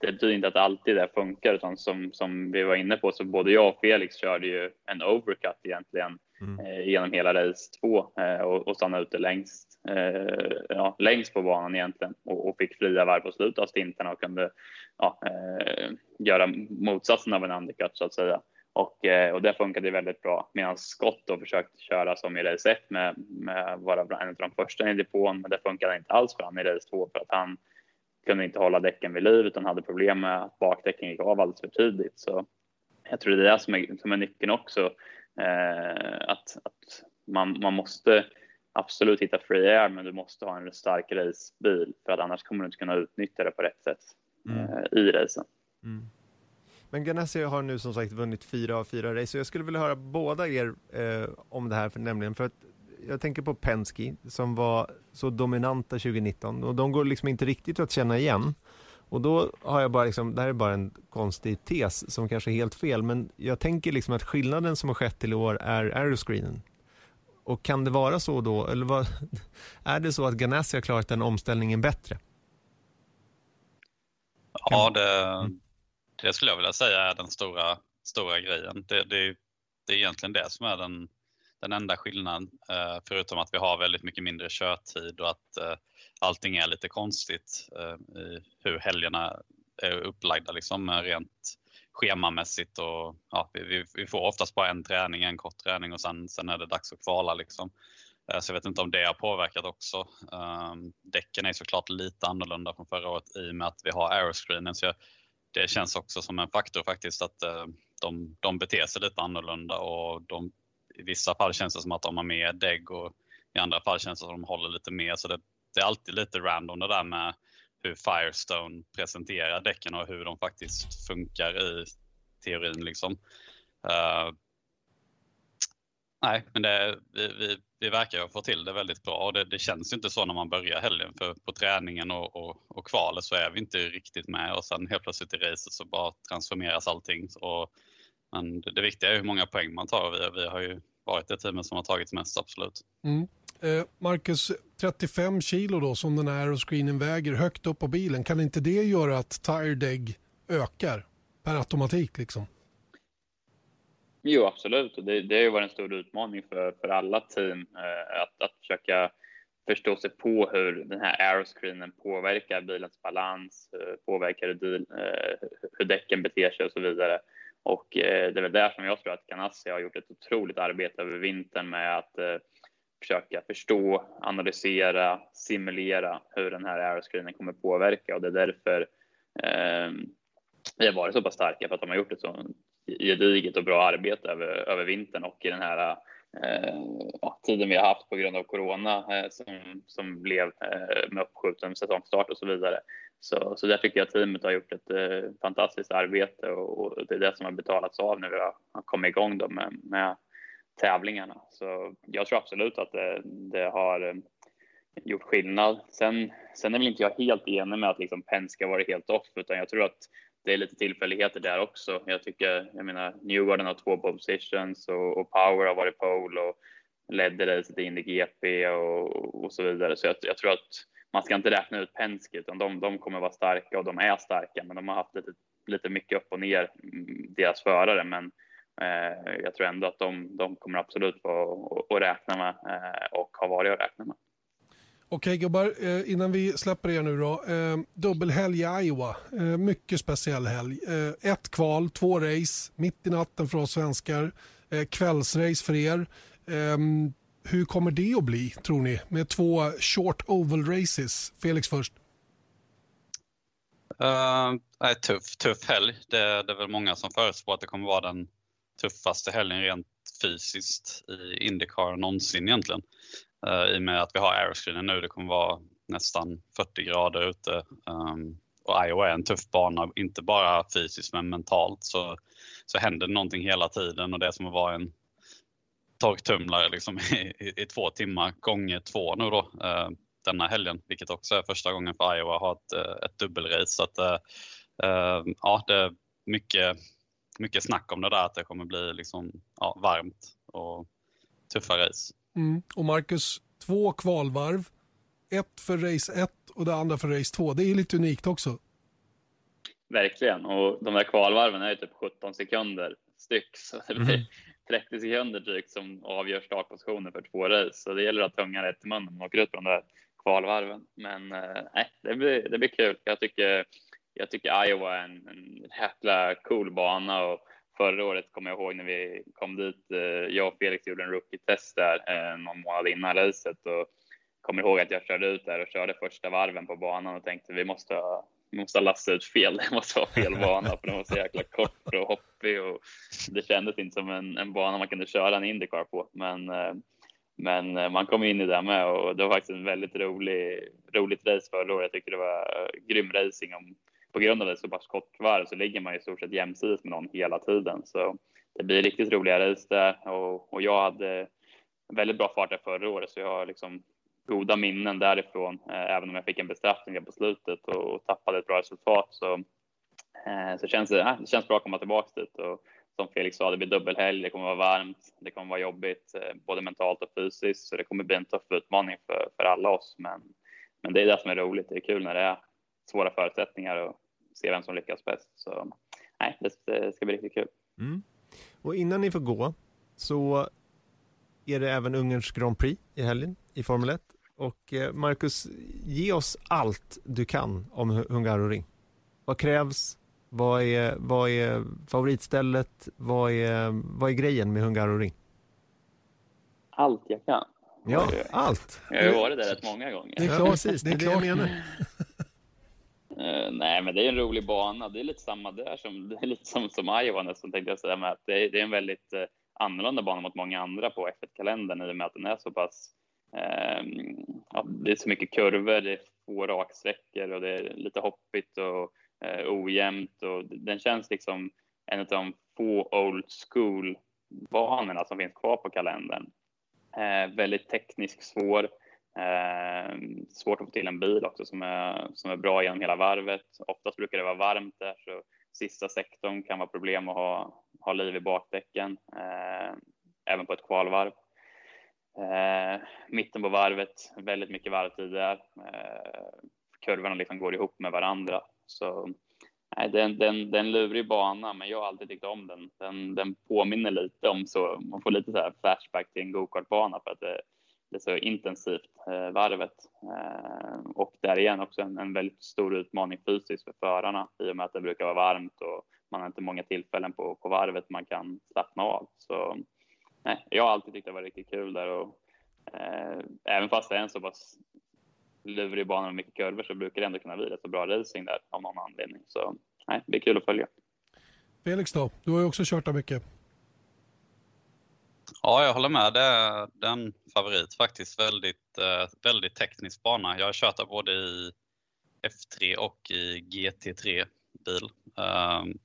det betyder inte att alltid det funkar utan som, som vi var inne på så både jag och Felix körde ju en overcut egentligen mm. eh, genom hela race 2 eh, och, och stannade ute längst, eh, ja, längst på banan egentligen och, och fick fria varv på slutet av stinterna och kunde ja, eh, göra motsatsen av en undercut så att säga. Och, eh, och det funkade väldigt bra medan Scott då försökte köra som i race 1 med, med vara en av de första i depån men det funkade inte alls för honom i race 2 för att han kunde inte hålla däcken vid liv utan hade problem med att bakdäcken gick av alldeles för tidigt. Så jag tror det är det som är, som är nyckeln också. Eh, att att man, man måste absolut hitta free air men du måste ha en stark racebil för att annars kommer du inte kunna utnyttja det på rätt sätt mm. eh, i racen. Mm. Men Ganassi har nu som sagt vunnit fyra av fyra race och jag skulle vilja höra båda er eh, om det här, för, nämligen för att jag tänker på Penske som var så dominanta 2019 och de går liksom inte riktigt att känna igen. Och då har jag bara liksom, det här är bara en konstig tes som kanske är helt fel, men jag tänker liksom att skillnaden som har skett till i år är aeroscreenen. Och kan det vara så då, eller vad, [LAUGHS] är det så att Ganassi har klarat den omställningen bättre? Ja, det, det skulle jag vilja säga är den stora, stora grejen. Det, det, det är egentligen det som är den den enda skillnaden, eh, förutom att vi har väldigt mycket mindre körtid och att eh, allting är lite konstigt eh, i hur helgerna är upplagda liksom eh, rent schemamässigt och ja, vi, vi, får oftast bara en träning, en kort träning och sen, sen är det dags att kvala liksom. Eh, så jag vet inte om det har påverkat också. Ehm, däcken är såklart lite annorlunda från förra året i och med att vi har aeroscreenen. Så jag, det känns också som en faktor faktiskt att eh, de, de beter sig lite annorlunda och de i vissa fall känns det som att de har mer dägg och i andra fall känns det som att de håller lite mer. Så det, det är alltid lite random det där med hur Firestone presenterar däcken och hur de faktiskt funkar i teorin. Liksom. Uh, nej, men det, vi, vi, vi verkar få till det väldigt bra och det, det, känns inte så när man börjar helgen för på träningen och, och, och kvalet så är vi inte riktigt med och sen helt plötsligt i racet så bara transformeras allting. Och men det, det viktiga är hur många poäng man tar. Vi, vi har ju varit det teamet som har tagit mest, absolut. Mm. Eh, Marcus, 35 kilo då som den här aeroscreenen väger högt upp på bilen. Kan inte det göra att tire deg ökar per automatik liksom? Jo, absolut. Det, det har ju varit en stor utmaning för, för alla team eh, att, att försöka förstå sig på hur den här aeroscreenen påverkar bilens balans, eh, påverkar hur, eh, hur däcken beter sig och så vidare. Och eh, det är väl där som jag tror att Ganassi har gjort ett otroligt arbete över vintern med att eh, försöka förstå, analysera, simulera hur den här aeroscreenen kommer påverka och det är därför eh, vi har varit så pass starka för att de har gjort ett så gediget och bra arbete över, över vintern och i den här eh, tiden vi har haft på grund av corona eh, som, som blev eh, med uppskjuten säsongstart och så vidare så, så där tycker jag teamet har gjort ett eh, fantastiskt arbete och, och, det är det som har betalats av när vi har, har kommit igång då med, med tävlingarna. Så jag tror absolut att det, det har eh, gjort skillnad. Sen, sen är väl inte jag helt enig med att liksom Penske har varit helt off, utan jag tror att det är lite tillfälligheter där också. Jag tycker, jag menar, Newgarden har två pole positions och, och Power har varit pole och ledde racet in i GP och, och så vidare. Så jag, jag tror att man ska inte räkna ut Penske, utan de, de kommer vara starka och de är starka, men de har haft lite, lite mycket upp och ner, mm, deras förare. Men eh, jag tror ändå att de, de kommer absolut vara att räkna med eh, och har varit att räkna med. Okej gubbar, eh, innan vi släpper er nu då. Eh, dubbelhelg i Iowa, eh, mycket speciell helg. Ett kval, två race, mitt i natten för oss svenskar. Kvällsrace för er. Ehm, hur kommer det att bli, tror ni, med två short oval races? Felix först. Uh, tuff, tuff helg. Det, det är väl många som förutspår att det kommer vara den tuffaste helgen rent fysiskt i Indycar någonsin egentligen. Eh, I och med att vi har aeroscreenen nu, det kommer vara nästan 40 grader ute. Um, och Iowa är en tuff bana, inte bara fysiskt men mentalt så, så händer någonting hela tiden och det är som att vara en torktumlare liksom [LAUGHS] i, i, i, två timmar gånger två nu då eh, denna helgen, vilket också är första gången för Iowa att ha ett, eh, ett dubbelrace. Så att, eh, eh, ja, det är mycket, mycket snack om det där att det kommer bli liksom, ja, varmt och tuffa race. Mm. Och Marcus, två kvalvarv. Ett för race 1 och det andra för race 2. Det är lite unikt också. Verkligen, och de där kvalvarven är ju typ 17 sekunder styck. Så det blir, mm. 30 sekunder drygt som avgör startpositionen för två race. Så det gäller att ha tungan rätt i munnen när man åker ut på de där kvalvarven. Men eh, nej, det blir, det blir kul. Jag tycker, jag tycker Iowa är en, en jäkla cool bana och förra året kommer jag ihåg när vi kom dit. Eh, jag och Felix gjorde en rookie-test där eh, någon månad innan racet och kommer ihåg att jag körde ut där och körde första varven på banan och tänkte vi måste ha måste ha lastat ut fel. [LAUGHS] Det måste vara fel bana för den var så jäkla kort och hoppig och det kändes inte som en, en bana man kunde köra en Indycar på. Men, eh, men man kom in i det med och det var faktiskt en väldigt rolig, roligt race förra året. Jag tycker det var grym racing. Om, på grund av det så pass kort varv så ligger man i stort sett jämsides med någon hela tiden. Så det blir riktigt roliga race där och, och jag hade väldigt bra fart där förra året så jag har liksom goda minnen därifrån, eh, även om jag fick en bestraffning på slutet och tappade ett bra resultat. Så, eh, så känns det, det känns bra att komma tillbaka dit. Och som Felix sa, det blir dubbelhelg, det kommer vara varmt, det kommer vara jobbigt, eh, både mentalt och fysiskt. Så det kommer bli en tuff utmaning för, för alla oss. Men, men det är det som är roligt. Det är kul när det är svåra förutsättningar och se vem som lyckas bäst. Så nej, det, ska bli riktigt kul. Mm. Och innan ni får gå så är det även Ungerns Grand Prix i helgen i Formel 1. Och eh, Marcus, ge oss allt du kan om Hungaroring. Vad krävs? Vad är, vad är favoritstället? Vad är, vad är grejen med Hungaroring? Allt jag kan. Ja, allt. Jag har ju varit där rätt många gånger. Det är klart, ja, precis. det är det klart. jag menar. Nej, men det är en rolig bana. Det är lite samma där som, [LAUGHS] det är lite som, som Iowa nästan tänkte jag säga. Med att det, är, det är en väldigt eh, annorlunda bana mot många andra på F1-kalendern i och med att den är så pass eh, ja, det är så mycket kurvor, det är få raksträckor och det är lite hoppigt och eh, ojämnt och den känns liksom en av de få old school banorna som finns kvar på kalendern. Eh, väldigt tekniskt svår. Eh, svårt att få till en bil också som är, som är bra genom hela varvet. Oftast brukar det vara varmt där så sista sektorn kan vara problem att ha, ha liv i bakdäcken, eh, även på ett kvalvarv. Eh, mitten på varvet, väldigt mycket varvtid där. Eh, kurvorna liksom går ihop med varandra. Så nej, det, är en, det, är en, det är en lurig bana, men jag har alltid tyckt om den. Den, den påminner lite om så, man får lite så här flashback till en gokartbana för att det, det så intensivt eh, varvet eh, och där igen också en, en, väldigt stor utmaning fysiskt för förarna i och med att det brukar vara varmt och man har inte många tillfällen på, på varvet man kan slappna av. Så nej, jag har alltid tyckt det var riktigt kul där och eh, även fast det är en så pass lurig bana med mycket kurvor så brukar det ändå kunna bli rätt så bra racing där av någon anledning. Så nej, det är kul att följa. Felix då? Du har ju också kört där mycket. Ja, jag håller med. Det är, det är en favorit faktiskt. Väldigt, eh, väldigt teknisk bana. Jag har kört både i F3 och i GT3 bil. Ehm,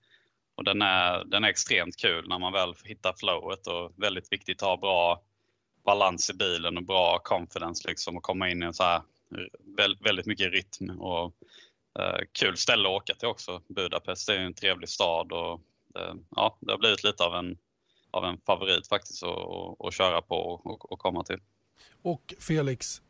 och den är, den är extremt kul när man väl hittar flowet och väldigt viktigt att ha bra balans i bilen och bra confidence liksom och komma in i en så här väldigt mycket rytm och eh, kul ställe att åka till också. Budapest är en trevlig stad och eh, ja, det har blivit lite av en av en favorit faktiskt att, att köra på och, och komma till. Och Felix,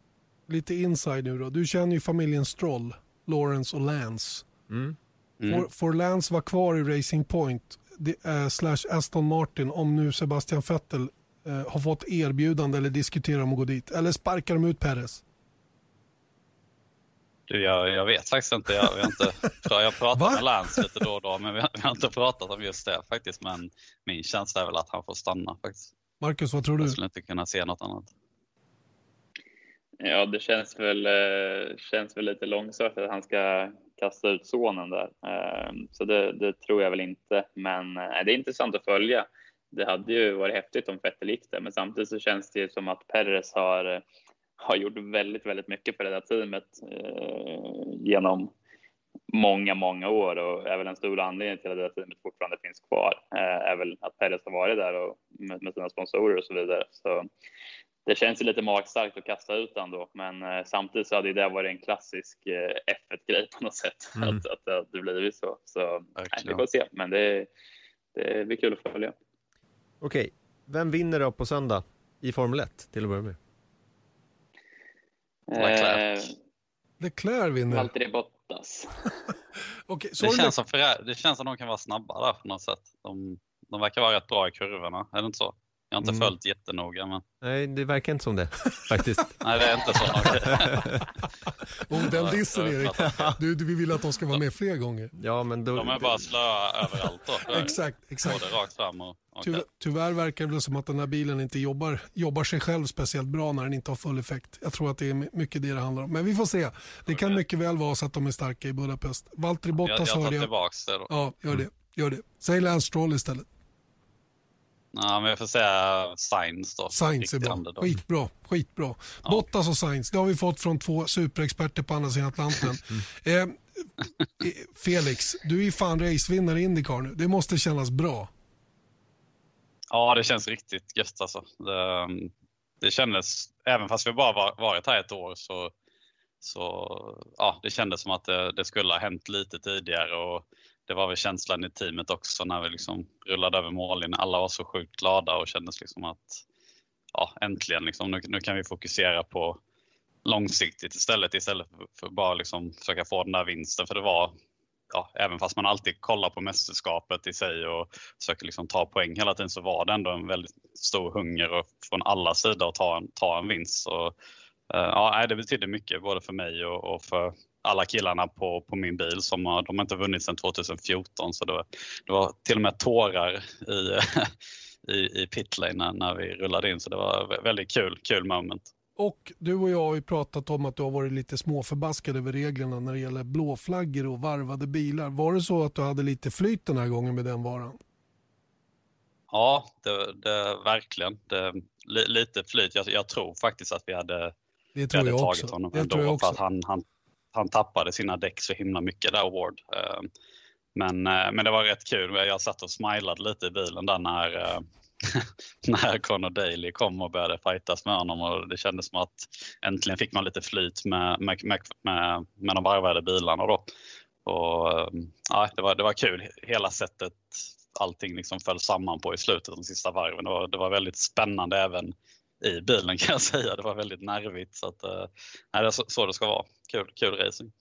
lite inside nu då. Du känner ju familjen Stroll, Lawrence och Lance. Mm. Mm. Får, får Lance vara kvar i Racing Point det, äh, slash Aston Martin om nu Sebastian Vettel äh, har fått erbjudande eller diskuterar om att gå dit? Eller sparkar de ut Perez? Du, jag, jag vet faktiskt inte. Jag, jag, inte, jag pratar med Lance lite då och då, men vi har, vi har, inte pratat om just det faktiskt. Men min känsla är väl att han får stanna faktiskt. Marcus, vad tror du? Jag skulle inte kunna se något annat. Ja, det känns väl, eh, känns väl lite långsökt att han ska kasta ut sonen där. Ehm, så det, det tror jag väl inte. Men eh, det är intressant att följa. Det hade ju varit häftigt om Vettel gick där, men samtidigt så känns det ju som att Perez har har gjort väldigt, väldigt mycket för det där teamet eh, genom många, många år och är väl en stor anledning till att det där teamet fortfarande finns kvar. Eh, är väl att Perez har varit där och med, med sina sponsorer och så vidare. Så det känns ju lite magstarkt att kasta ut den då, men eh, samtidigt så hade det varit en klassisk eh, F1-grej på något sätt, mm. att, att, att det blivit så. Så nej, vi får se, men det, det blir kul att följa. Okej, vem vinner då på söndag i Formel 1 till att börja med? Leclerc. Eh, Leclerc vinner. Valtteri Bottas. [LAUGHS] okay, det, känns som för, det känns som de kan vara snabba där på något sätt. De, de verkar vara rätt bra i kurvorna, är det inte så? Jag har inte mm. följt jättenoga. Men... Nej, det verkar inte som det [LAUGHS] faktiskt. Nej, det är inte så. [LAUGHS] oh, den dissen Erik. Du, du, vi vill att de ska vara med fler gånger. Ja, men då... De är bara slöa överallt då. [LAUGHS] exakt, exakt. Både rakt fram och... Okay. Tyvärr, tyvärr verkar det som att den här bilen inte jobbar, jobbar sig själv speciellt bra när den inte har full effekt. Jag tror att det är mycket det det handlar om. Men vi får se. Det kan mycket väl vara så att de är starka i Budapest. Valtteri Bottas jag, jag hörde jag. tillbaks det då. Ja, gör det. Gör det. Säg Lance Stroll istället. Ja, men jag får säga Science då. Science är bra. Skitbra. Skitbra. Ja. Bottas och Science, det har vi fått från två superexperter på andra sidan Atlanten. [LAUGHS] Mm. Eh, Felix, du är fan racevinnare i Indycar nu. Det måste kännas bra. Ja, det känns riktigt gött alltså. Det, det kändes, även fast vi bara varit här ett år så, så ja, det kändes som att det, det skulle ha hänt lite tidigare och det var väl känslan i teamet också när vi liksom rullade över mållinjen. Alla var så sjukt glada och kändes liksom att ja, äntligen, liksom, nu, nu kan vi fokusera på långsiktigt istället istället för bara liksom försöka få den där vinsten. För det var ja, även fast man alltid kollar på mästerskapet i sig och försöker liksom ta poäng hela tiden så var det ändå en väldigt stor hunger och från alla sidor att ta en, ta en vinst. Så, eh, ja, det betydde mycket både för mig och, och för alla killarna på, på min bil som har, de har inte vunnit sedan 2014 så det var, det var till och med tårar i, [LAUGHS] i, i pitlane när, när vi rullade in så det var väldigt kul, kul moment. Och du och jag har ju pratat om att du har varit lite småförbaskad över reglerna när det gäller blåflaggor och varvade bilar. Var det så att du hade lite flyt den här gången med den varan? Ja, det, det verkligen. Det, lite flyt. Jag, jag, tror faktiskt att vi hade, det tror vi hade jag tagit också. honom det ändå. tror jag också. För att han, han, han tappade sina däck så himla mycket där, Ward. Ehm, men, eh, men det var rätt kul. Jag satt och smilade lite i bilen där när, eh, [LAUGHS] när Conor Daly kom och började fightas med honom och det kändes som att äntligen fick man lite flyt med, med, med, med, med de varvade bilarna då. Och, ehm, ja, det, var, det var kul, hela sättet allting liksom föll samman på i slutet de sista varven. Det var, det var väldigt spännande även i bilen [LAUGHS] kan jag säga. Det var väldigt nervigt. Så att, nej, det är så, så det ska vara. Kul, kul racing.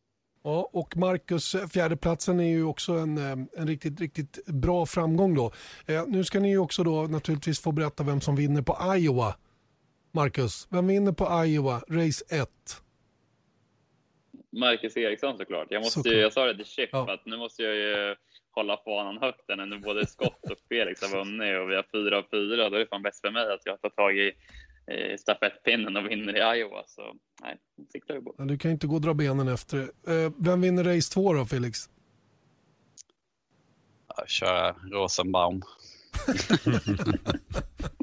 Ja, och Marcus, fjärdeplatsen är ju också en, en riktigt, riktigt bra framgång då. Eh, nu ska ni ju också då naturligtvis få berätta vem som vinner på Iowa. Marcus, vem vinner på Iowa, race 1? Marcus Eriksson såklart. Jag, måste såklart. Ju, jag sa det till Chip ja. att nu måste jag ju hålla fanan högt när nu både Scott och Felix har vunnit och vi har fyra av fyra. Då är det fan bäst för mig att jag tar tag i eh, stafettpinnen och vinner i Iowa. Så nej, siktar vi på. Ja, du kan inte gå och dra benen efter. Eh, vem vinner race 2 då, Felix? Jag kör Rosenbaum. [LAUGHS]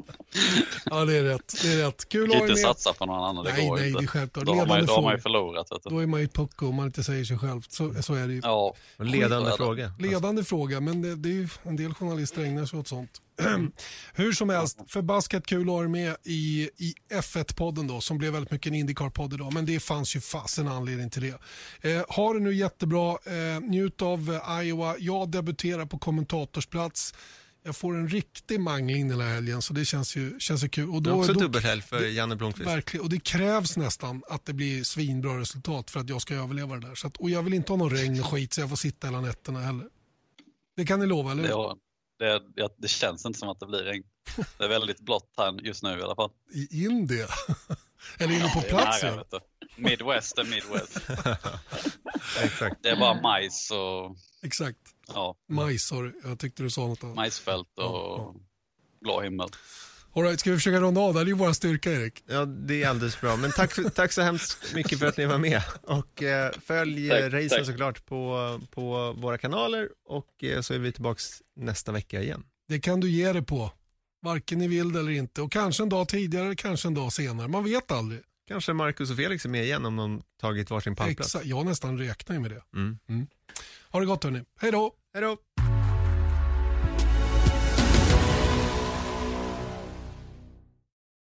ja, det är rätt. Det är rätt. Kul att ha Inte satsa på någon annan, det Nej, går nej, inte. det är självklart. Då har, man, Ledande då har man ju förlorat. Vet du. Då är man ju pucko om man inte säger sig själv. Så, så är det ju. Ja, ledande fråga. Ledande fråga, men det, det är ju en del journalister ägnar sig åt sånt. [CLEARS THROAT] Hur som helst, förbaskat kul att ha er med i, i F1-podden då, som blev väldigt mycket en Indycar-podd idag, men det fanns ju fasen anledning till det. Eh, ha det nu jättebra, eh, njut av eh, Iowa. Jag debuterar på kommentatorsplats. Jag får en riktig mangling den här helgen, så det känns ju, känns ju kul. Och Det är då, också då, dubbelhelg för Janne Blomqvist. Verkligen, och det krävs nästan att det blir svinbra resultat för att jag ska överleva det där. Så att, och jag vill inte ha någon regn och skit så jag får sitta hela nätterna heller. Det kan ni lova, eller det, hur? har- det, det, det känns inte som att det blir regn. Det är väldigt blått här just nu i alla fall. I Indien? [LAUGHS] eller inne på Det är plats? nära, ja. du. Midwest är Midwest. [LAUGHS] Exakt. Det är bara majs och Exakt. Ja, Majs, sorry. Jag tyckte du sa något annat. majsfält och Ja, blå himmel. All right, ska vi försöka runda av? Det här är ju vår styrka, Erik. Ja, det är alldeles bra. Men tack, tack så hemskt mycket för att ni var med. Och eh, följ Tack, eh, racen tack. såklart på, på våra kanaler och eh, så är vi tillbaka nästa vecka igen. Det kan du ge dig på. Varken ni vill det eller inte. Och kanske en dag tidigare, kanske en dag senare. Man vet aldrig. Kanske Marcus och Felix är med igen om de tagit varsin pallplats. Exakt. Jag nästan räknar ju med det. Mm. Ha det gott hörni. Hej då! Hej då!